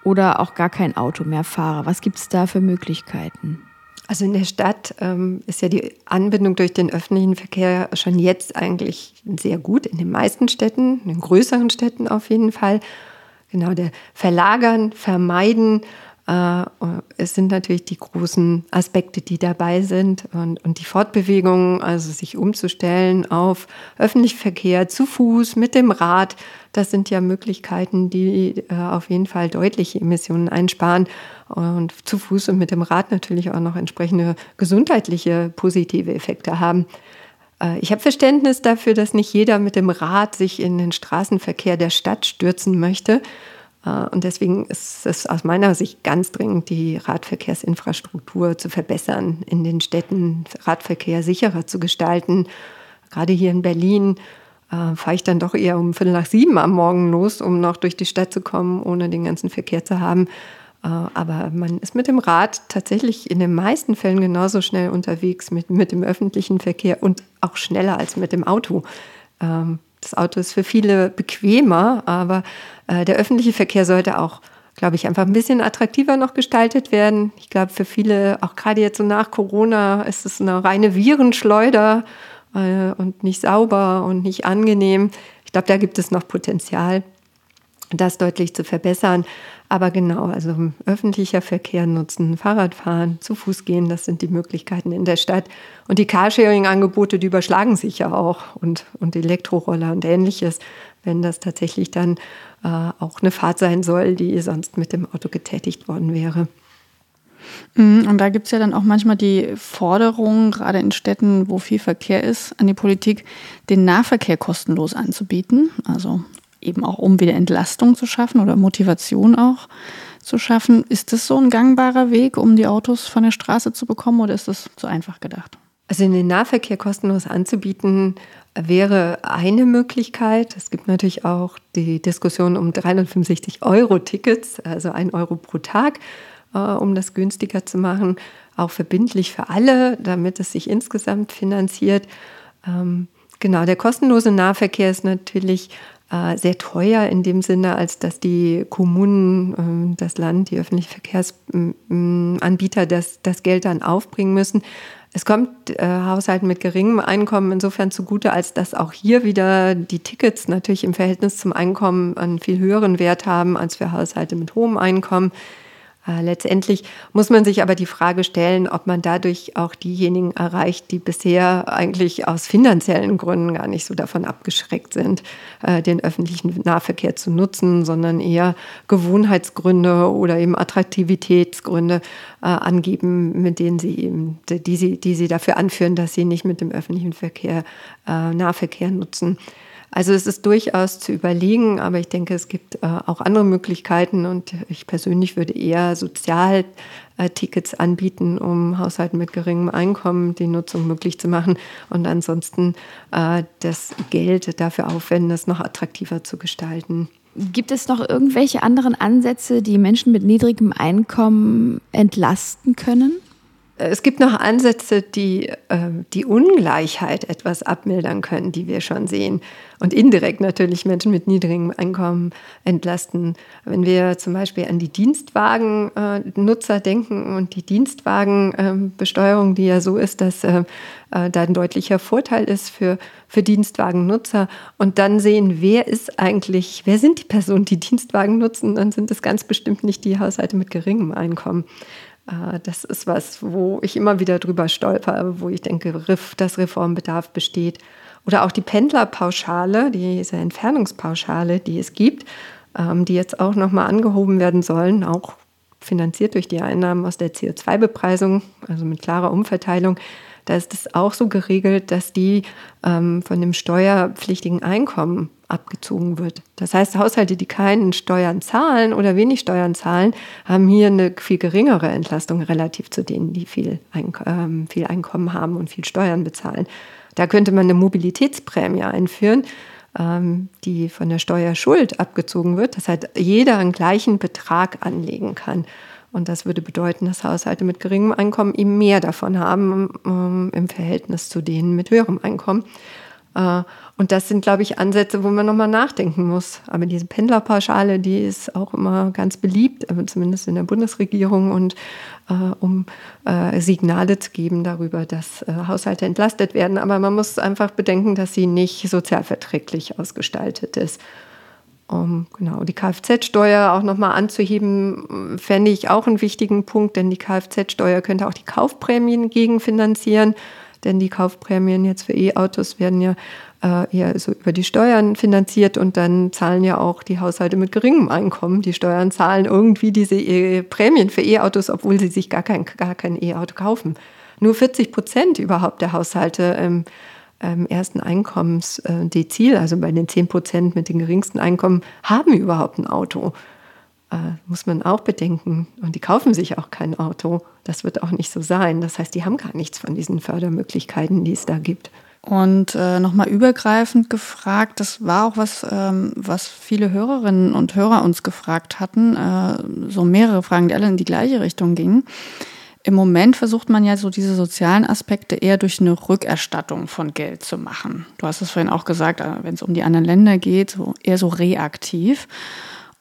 oder auch gar kein Auto mehr fahre. Was gibt es da für Möglichkeiten? Also in der Stadt ähm, ist ja die Anbindung durch den öffentlichen Verkehr schon jetzt eigentlich sehr gut, in den meisten Städten, in den größeren Städten auf jeden Fall. Genau, der Verlagern, Vermeiden es sind natürlich die großen Aspekte, die dabei sind und, und die Fortbewegung, also sich umzustellen auf öffentlichen Verkehr, zu Fuß, mit dem Rad. Das sind ja Möglichkeiten, die äh, auf jeden Fall deutliche Emissionen einsparen und zu Fuß und mit dem Rad natürlich auch noch entsprechende gesundheitliche positive Effekte haben. Äh, ich habe Verständnis dafür, dass nicht jeder mit dem Rad sich in den Straßenverkehr der Stadt stürzen möchte. Äh, und deswegen ist es aus meiner Sicht ganz dringend, die Radverkehrsinfrastruktur zu verbessern, in den Städten Radverkehr sicherer zu gestalten. Gerade hier in Berlin äh, fahre ich dann doch eher um Viertel nach sieben am Morgen los, um noch durch die Stadt zu kommen, ohne den ganzen Verkehr zu haben. Äh, aber man ist mit dem Rad tatsächlich in den meisten Fällen genauso schnell unterwegs mit, mit dem öffentlichen Verkehr und auch schneller als mit dem Auto. Ähm, das Auto ist für viele bequemer, aber äh, der öffentliche Verkehr sollte auch glaube ich, einfach ein bisschen attraktiver noch gestaltet werden. Ich glaube, für viele, auch gerade jetzt so nach Corona, ist es eine reine Virenschleuder äh, und nicht sauber und nicht angenehm. Ich glaube, da gibt es noch Potenzial, das deutlich zu verbessern. Aber genau, also öffentlicher Verkehr nutzen, Fahrradfahren, zu Fuß gehen, das sind die Möglichkeiten in der Stadt. Und die Carsharing-Angebote, die überschlagen sich ja auch und, und Elektroroller und ähnliches, wenn das tatsächlich dann äh, auch eine Fahrt sein soll, die sonst mit dem Auto getätigt worden wäre. Mhm, und da gibt es ja dann auch manchmal die Forderung, gerade in Städten, wo viel Verkehr ist, an die Politik, den Nahverkehr kostenlos anzubieten. Also eben auch um wieder Entlastung zu schaffen oder Motivation auch zu schaffen. Ist das so ein gangbarer Weg, um die Autos von der Straße zu bekommen oder ist das zu einfach gedacht? Also den Nahverkehr kostenlos anzubieten, wäre eine Möglichkeit. Es gibt natürlich auch die Diskussion um 365 Euro Tickets, also ein Euro pro Tag, äh, um das günstiger zu machen, auch verbindlich für alle, damit es sich insgesamt finanziert. Ähm, genau, der kostenlose Nahverkehr ist natürlich sehr teuer in dem Sinne, als dass die Kommunen, äh, das Land, die öffentlichen Verkehrsanbieter das, das Geld dann aufbringen müssen. Es kommt äh, Haushalten mit geringem Einkommen insofern zugute, als dass auch hier wieder die Tickets natürlich im Verhältnis zum Einkommen einen viel höheren Wert haben als für Haushalte mit hohem Einkommen. Äh, letztendlich muss man sich aber die Frage stellen, ob man dadurch auch diejenigen erreicht, die bisher eigentlich aus finanziellen Gründen gar nicht so davon abgeschreckt sind, äh, den öffentlichen Nahverkehr zu nutzen, sondern eher Gewohnheitsgründe oder eben Attraktivitätsgründe äh, angeben, mit denen sie eben, die sie, die sie dafür anführen, dass sie nicht mit dem öffentlichen Verkehr Nahverkehr nutzen. Also es ist durchaus zu überlegen, aber ich denke, es gibt äh, auch andere Möglichkeiten und ich persönlich würde eher Sozialtickets anbieten, um Haushalten mit geringem Einkommen die Nutzung möglich zu machen und ansonsten äh, das Geld dafür aufwenden, das noch attraktiver zu gestalten. Gibt es noch irgendwelche anderen Ansätze, die Menschen mit niedrigem Einkommen entlasten können? Es gibt noch Ansätze, die äh, die Ungleichheit etwas abmildern können, die wir schon sehen. Und indirekt natürlich Menschen mit niedrigem Einkommen entlasten. Wenn wir zum Beispiel an die Dienstwagennutzer äh, denken und die Dienstwagenbesteuerung, die ja so ist, dass äh, äh, da ein deutlicher Vorteil ist für, für Dienstwagennutzer. Und dann sehen, wer ist eigentlich, wer sind die Personen, die Dienstwagen nutzen, dann sind es ganz bestimmt nicht die Haushalte mit geringem Einkommen. Äh, das ist was, wo ich immer wieder drüber stolper, wo ich denke, dass Reformbedarf besteht. Oder auch die Pendlerpauschale, diese Entfernungspauschale, die es gibt, ähm, die jetzt auch nochmal angehoben werden sollen, auch finanziert durch die Einnahmen aus der CO2-Bepreisung, also mit klarer Umverteilung. Da ist es auch so geregelt, dass die ähm, von dem steuerpflichtigen Einkommen abgezogen wird. Das heißt, Haushalte, die keinen Steuern zahlen oder wenig Steuern zahlen, haben hier eine viel geringere Entlastung relativ zu denen, die viel, ähm, viel Einkommen haben und viel Steuern bezahlen. Da könnte man eine Mobilitätsprämie einführen, ähm, die von der Steuerschuld abgezogen wird. Das heißt, jeder einen gleichen Betrag anlegen kann. Und das würde bedeuten, dass Haushalte mit geringem Einkommen eben mehr davon haben ähm, im Verhältnis zu denen mit höherem Einkommen. Äh, und das sind, glaube ich, Ansätze, wo man nochmal nachdenken muss. Aber diese Pendlerpauschale, die ist auch immer ganz beliebt, zumindest in der Bundesregierung, und äh, um äh, Signale zu geben darüber, dass äh, Haushalte entlastet werden. Aber man muss einfach bedenken, dass sie nicht sozialverträglich ausgestaltet ist. Um genau die Kfz-Steuer auch nochmal anzuheben, fände ich auch einen wichtigen Punkt, denn die Kfz-Steuer könnte auch die Kaufprämien gegenfinanzieren denn die Kaufprämien jetzt für E-Autos werden ja äh, eher so über die Steuern finanziert und dann zahlen ja auch die Haushalte mit geringem Einkommen. Die Steuern zahlen irgendwie diese e Prämien für E-Autos, obwohl sie sich gar kein gar kein E-Auto kaufen. Nur 40 Prozent überhaupt der Haushalte im ähm, ersten Einkommensdezil, also bei den 10 Prozent mit den geringsten Einkommen, haben überhaupt ein Auto äh, muss man auch bedenken. Und die kaufen sich auch kein Auto. Das wird auch nicht so sein. Das heißt, die haben gar nichts von diesen Fördermöglichkeiten, die es da gibt. Und äh, nochmal übergreifend gefragt, das war auch was, ähm, was viele Hörerinnen und Hörer uns gefragt hatten, äh, so mehrere Fragen, die alle in die gleiche Richtung gingen. Im Moment versucht man ja so diese sozialen Aspekte eher durch eine Rückerstattung von Geld zu machen. Du hast es vorhin auch gesagt, äh, wenn es um die anderen Länder geht, so eher so reaktiv.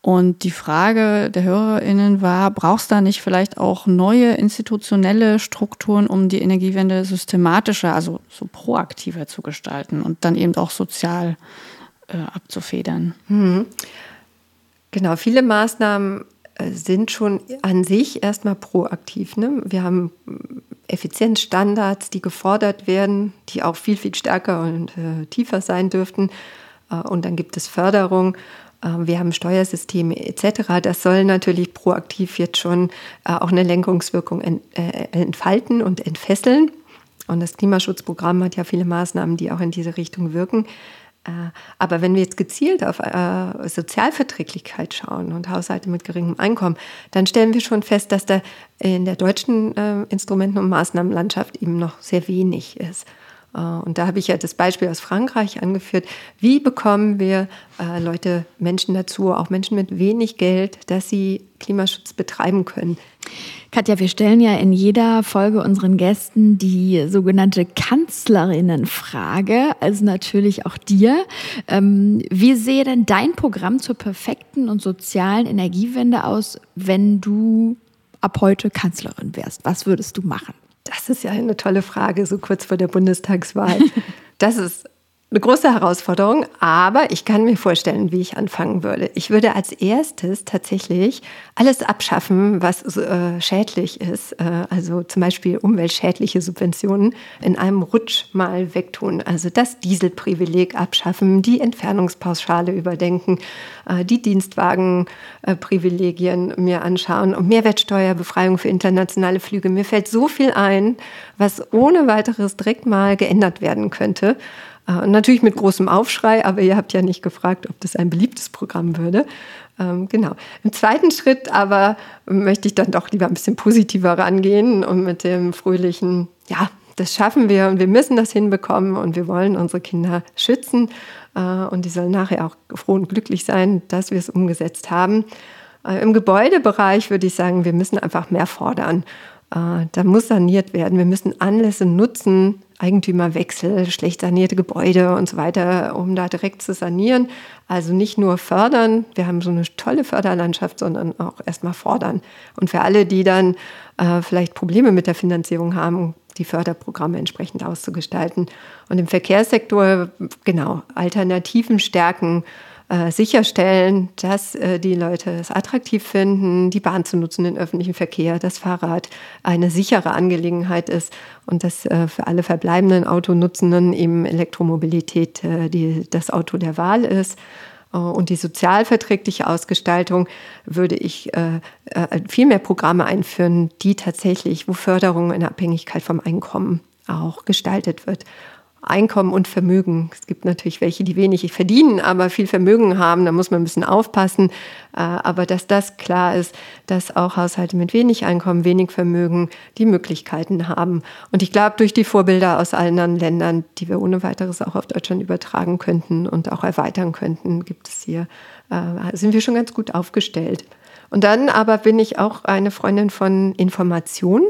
Und die Frage der HörerInnen war, brauchst du da nicht vielleicht auch neue institutionelle Strukturen, um die Energiewende systematischer, also so proaktiver zu gestalten und dann eben auch sozial äh, abzufedern? Mhm. Genau, viele Maßnahmen sind schon an sich erstmal proaktiv. Ne? Wir haben Effizienzstandards, die gefordert werden, die auch viel, viel stärker und äh, tiefer sein dürften. Äh, und dann gibt es Förderung. Äh, wir haben Steuersysteme etc. Das soll natürlich proaktiv jetzt schon äh, auch eine Lenkungswirkung ent, äh, entfalten und entfesseln. Und das Klimaschutzprogramm hat ja viele Maßnahmen, die auch in diese Richtung wirken. Äh, aber wenn wir jetzt gezielt auf äh, Sozialverträglichkeit schauen und Haushalte mit geringem Einkommen, dann stellen wir schon fest, dass da in der deutschen äh, Instrumenten- und Maßnahmenlandschaft eben noch sehr wenig ist. Und da habe ich ja das Beispiel aus Frankreich angeführt. Wie bekommen wir Leute, Menschen dazu, auch Menschen mit wenig Geld, dass sie Klimaschutz betreiben können? Katja, wir stellen ja in jeder Folge unseren Gästen die sogenannte Kanzlerinnenfrage, also natürlich auch dir. Ähm, wie sehe denn dein Programm zur perfekten und sozialen Energiewende aus, wenn du ab heute Kanzlerin wärst? Was würdest du machen? Das ist ja eine tolle Frage, so kurz vor der Bundestagswahl. Das ist eine große Herausforderung, aber ich kann mir vorstellen, wie ich anfangen würde. Ich würde als erstes tatsächlich alles abschaffen, was äh, schädlich ist, äh, also zum Beispiel umweltschädliche Subventionen in einem Rutsch mal wegtun. Also das Dieselprivileg abschaffen, die Entfernungspauschale überdenken, äh, die Dienstwagenprivilegien mir anschauen und Mehrwertsteuerbefreiung für internationale Flüge. Mir fällt so viel ein, was ohne weiteres direkt mal geändert werden könnte. Äh, und natürlich mit großem Aufschrei, aber ihr habt ja nicht gefragt, ob das ein beliebtes Programm würde. Ähm, genau. Im zweiten Schritt aber möchte ich dann doch lieber ein bisschen positiver rangehen und mit dem fröhlichen, ja, das schaffen wir und wir müssen das hinbekommen und wir wollen unsere Kinder schützen äh, und die sollen nachher auch froh und glücklich sein, dass wir es umgesetzt haben. Äh, Im Gebäudebereich würde ich sagen, wir müssen einfach mehr fordern. Da muss saniert werden. Wir müssen Anlässe nutzen, Eigentümerwechsel, schlecht sanierte Gebäude und so weiter, um da direkt zu sanieren. Also nicht nur fördern, wir haben so eine tolle Förderlandschaft, sondern auch erstmal fordern. Und für alle, die dann äh, vielleicht Probleme mit der Finanzierung haben, die Förderprogramme entsprechend auszugestalten. Und im Verkehrssektor, genau, Alternativen stärken, äh, sicherstellen, dass äh, die Leute es attraktiv finden, die Bahn zu nutzen, den öffentlichen Verkehr, das Fahrrad eine sichere Angelegenheit ist und dass äh, für alle verbleibenden Autonutzenden eben Elektromobilität äh, die, das Auto der Wahl ist. Äh, und die sozialverträgliche Ausgestaltung würde ich äh, viel mehr Programme einführen, die tatsächlich, wo Förderung in Abhängigkeit vom Einkommen auch gestaltet wird. Einkommen und Vermögen. Es gibt natürlich welche, die wenig verdienen, aber viel Vermögen haben. Da muss man ein bisschen aufpassen. Äh, aber dass das klar ist, dass auch Haushalte mit wenig Einkommen, wenig Vermögen die Möglichkeiten haben. Und ich glaube, durch die Vorbilder aus allen anderen Ländern, die wir ohne weiteres auch auf Deutschland übertragen könnten und auch erweitern könnten, gibt es hier, äh, sind wir schon ganz gut aufgestellt. Und dann aber bin ich auch eine Freundin von Information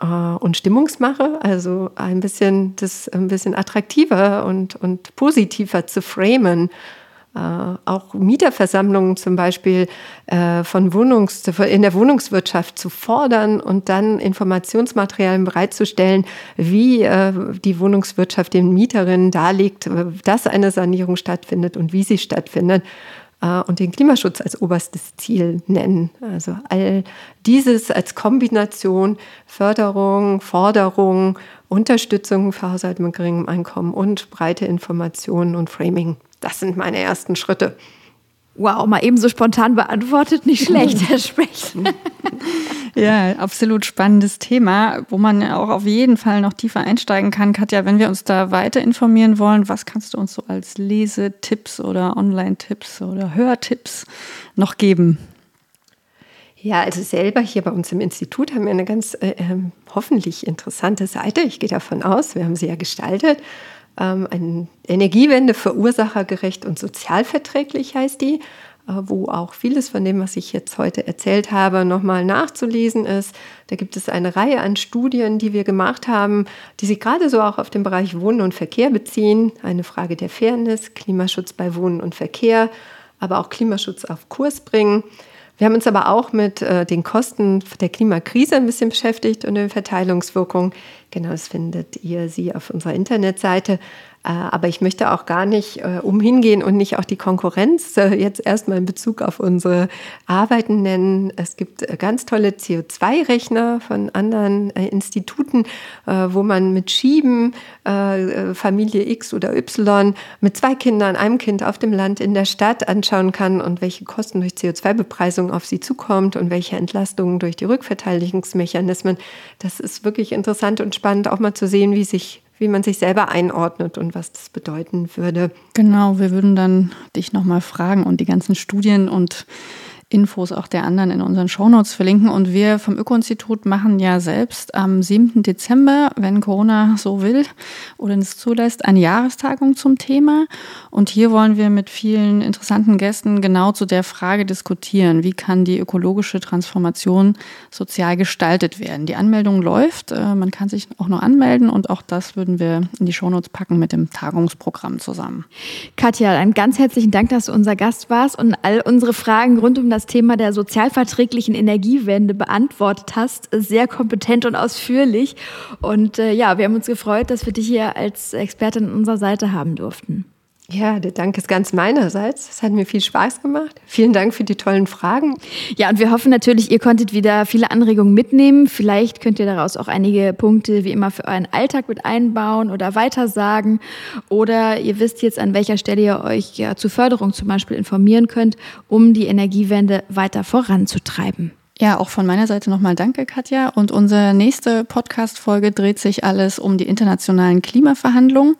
äh, und Stimmungsmache, also ein bisschen das ein bisschen attraktiver und, und positiver zu framen. Uh, auch Mieterversammlungen zum Beispiel uh, von Wohnungs in der Wohnungswirtschaft zu fordern und dann Informationsmaterialien bereitzustellen, wie uh, die Wohnungswirtschaft den Mieterinnen darlegt, dass eine Sanierung stattfindet und wie sie stattfindet. Äh, und den Klimaschutz als oberstes Ziel nennen. Also all dieses als Kombination Förderung, Forderung, Unterstützung für Haushalte mit geringem Einkommen und breite Informationen und Framing. Das sind meine ersten Schritte. Wow, mal eben so spontan beantwortet, nicht schlecht, Herr Specht. Ja, absolut spannendes Thema, wo man auch auf jeden Fall noch tiefer einsteigen kann. Katja, wenn wir uns da weiter informieren wollen, was kannst du uns so als Lesetipps oder Online-Tipps oder Hörtipps noch geben? Ja, also selber hier bei uns im Institut haben wir eine ganz äh, ähm, hoffentlich interessante Seite. Ich gehe davon aus, wir haben sie ja gestaltet. Ähm, eine Energiewende verursachergerecht und sozialverträglich heißt die. Äh, wo auch vieles von dem, was ich jetzt heute erzählt habe, nochmal nachzulesen ist. Da gibt es eine Reihe an Studien, die wir gemacht haben, die sich gerade so auch auf den Bereich Wohnen und Verkehr beziehen. Eine Frage der Fairness, Klimaschutz bei Wohnen und Verkehr, aber auch Klimaschutz auf Kurs bringen. Wir haben uns aber auch mit äh, den Kosten der Klimakrise ein bisschen beschäftigt und den Verteilungswirkungen. Genau, das findet ihr sie auf unserer Internetseite. Äh, aber ich möchte auch gar nicht äh, umhingehen und nicht auch die Konkurrenz äh, jetzt erstmal in Bezug auf unsere Arbeiten nennen. Es gibt ganz tolle CO2-Rechner von anderen Instituten, wo man mit Schieben Familie X oder Y mit zwei Kindern, einem Kind auf dem Land, in der Stadt anschauen kann und welche Kosten durch CO2-Bepreisung auf sie zukommt und welche Entlastungen durch die Rückverteidigungsmechanismen. Das ist wirklich interessant und spannend, auch mal zu sehen, wie sich wie man sich selber einordnet und was das bedeuten würde. Genau, wir würden dann dich nochmal fragen und die ganzen Studien und Infos auch der anderen in unseren Shownotes verlinken. Und wir vom Öko-Institut machen ja selbst am 7. Dezember, wenn Corona so will oder es zulässt, eine Jahrestagung zum Thema. Und hier wollen wir mit vielen interessanten Gästen genau zu der Frage diskutieren, wie kann die ökologische Transformation sozial gestaltet werden. Die Anmeldung läuft, äh, man kann sich auch noch anmelden und auch das würden wir in die Shownotes packen mit dem Tagungsprogramm zusammen. Katja, einen ganz herzlichen Dank, dass du unser Gast warst und all unsere Fragen rund um das das Thema der sozialverträglichen Energiewende beantwortet hast. Sehr kompetent und ausführlich. Und äh, ja, wir haben uns gefreut, dass wir dich hier als Expertin an unserer Seite haben durften. Ja, der Dank ist ganz meinerseits. Es hat mir viel Spaß gemacht. Vielen Dank für die tollen Fragen. Ja, und wir hoffen natürlich, ihr konntet wieder viele Anregungen mitnehmen. Vielleicht könnt ihr daraus auch einige Punkte wie immer für euren Alltag mit einbauen oder weitersagen. Oder ihr wisst jetzt, an welcher Stelle ihr euch ja zur Förderung zum Beispiel informieren könnt, um die Energiewende weiter voranzutreiben. Ja, auch von meiner Seite nochmal danke, Katja. Und unsere nächste Podcast-Folge dreht sich alles um die internationalen Klimaverhandlungen.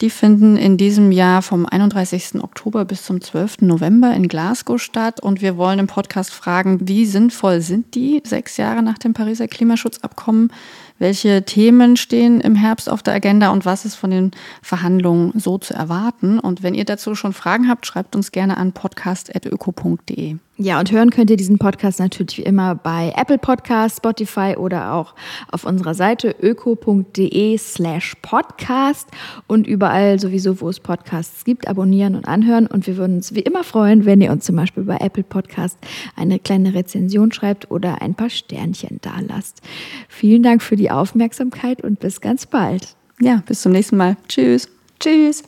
Die finden in diesem Jahr vom 31. Oktober bis zum 12. November in Glasgow statt. Und wir wollen im Podcast fragen, wie sinnvoll sind die sechs Jahre nach dem Pariser Klimaschutzabkommen? Welche Themen stehen im Herbst auf der Agenda und was ist von den Verhandlungen so zu erwarten? Und wenn ihr dazu schon Fragen habt, schreibt uns gerne an podcast.öko.de. Ja, und hören könnt ihr diesen Podcast natürlich wie immer bei Apple Podcasts, Spotify oder auch auf unserer Seite öko.de slash podcast und überall sowieso, wo es Podcasts gibt, abonnieren und anhören. Und wir würden uns wie immer freuen, wenn ihr uns zum Beispiel bei Apple Podcast eine kleine Rezension schreibt oder ein paar Sternchen da lasst. Vielen Dank für die Aufmerksamkeit und bis ganz bald. Ja, bis zum nächsten Mal. Tschüss. Tschüss.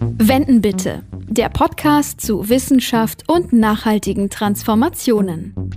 Wenden bitte der Podcast zu Wissenschaft und nachhaltigen Transformationen.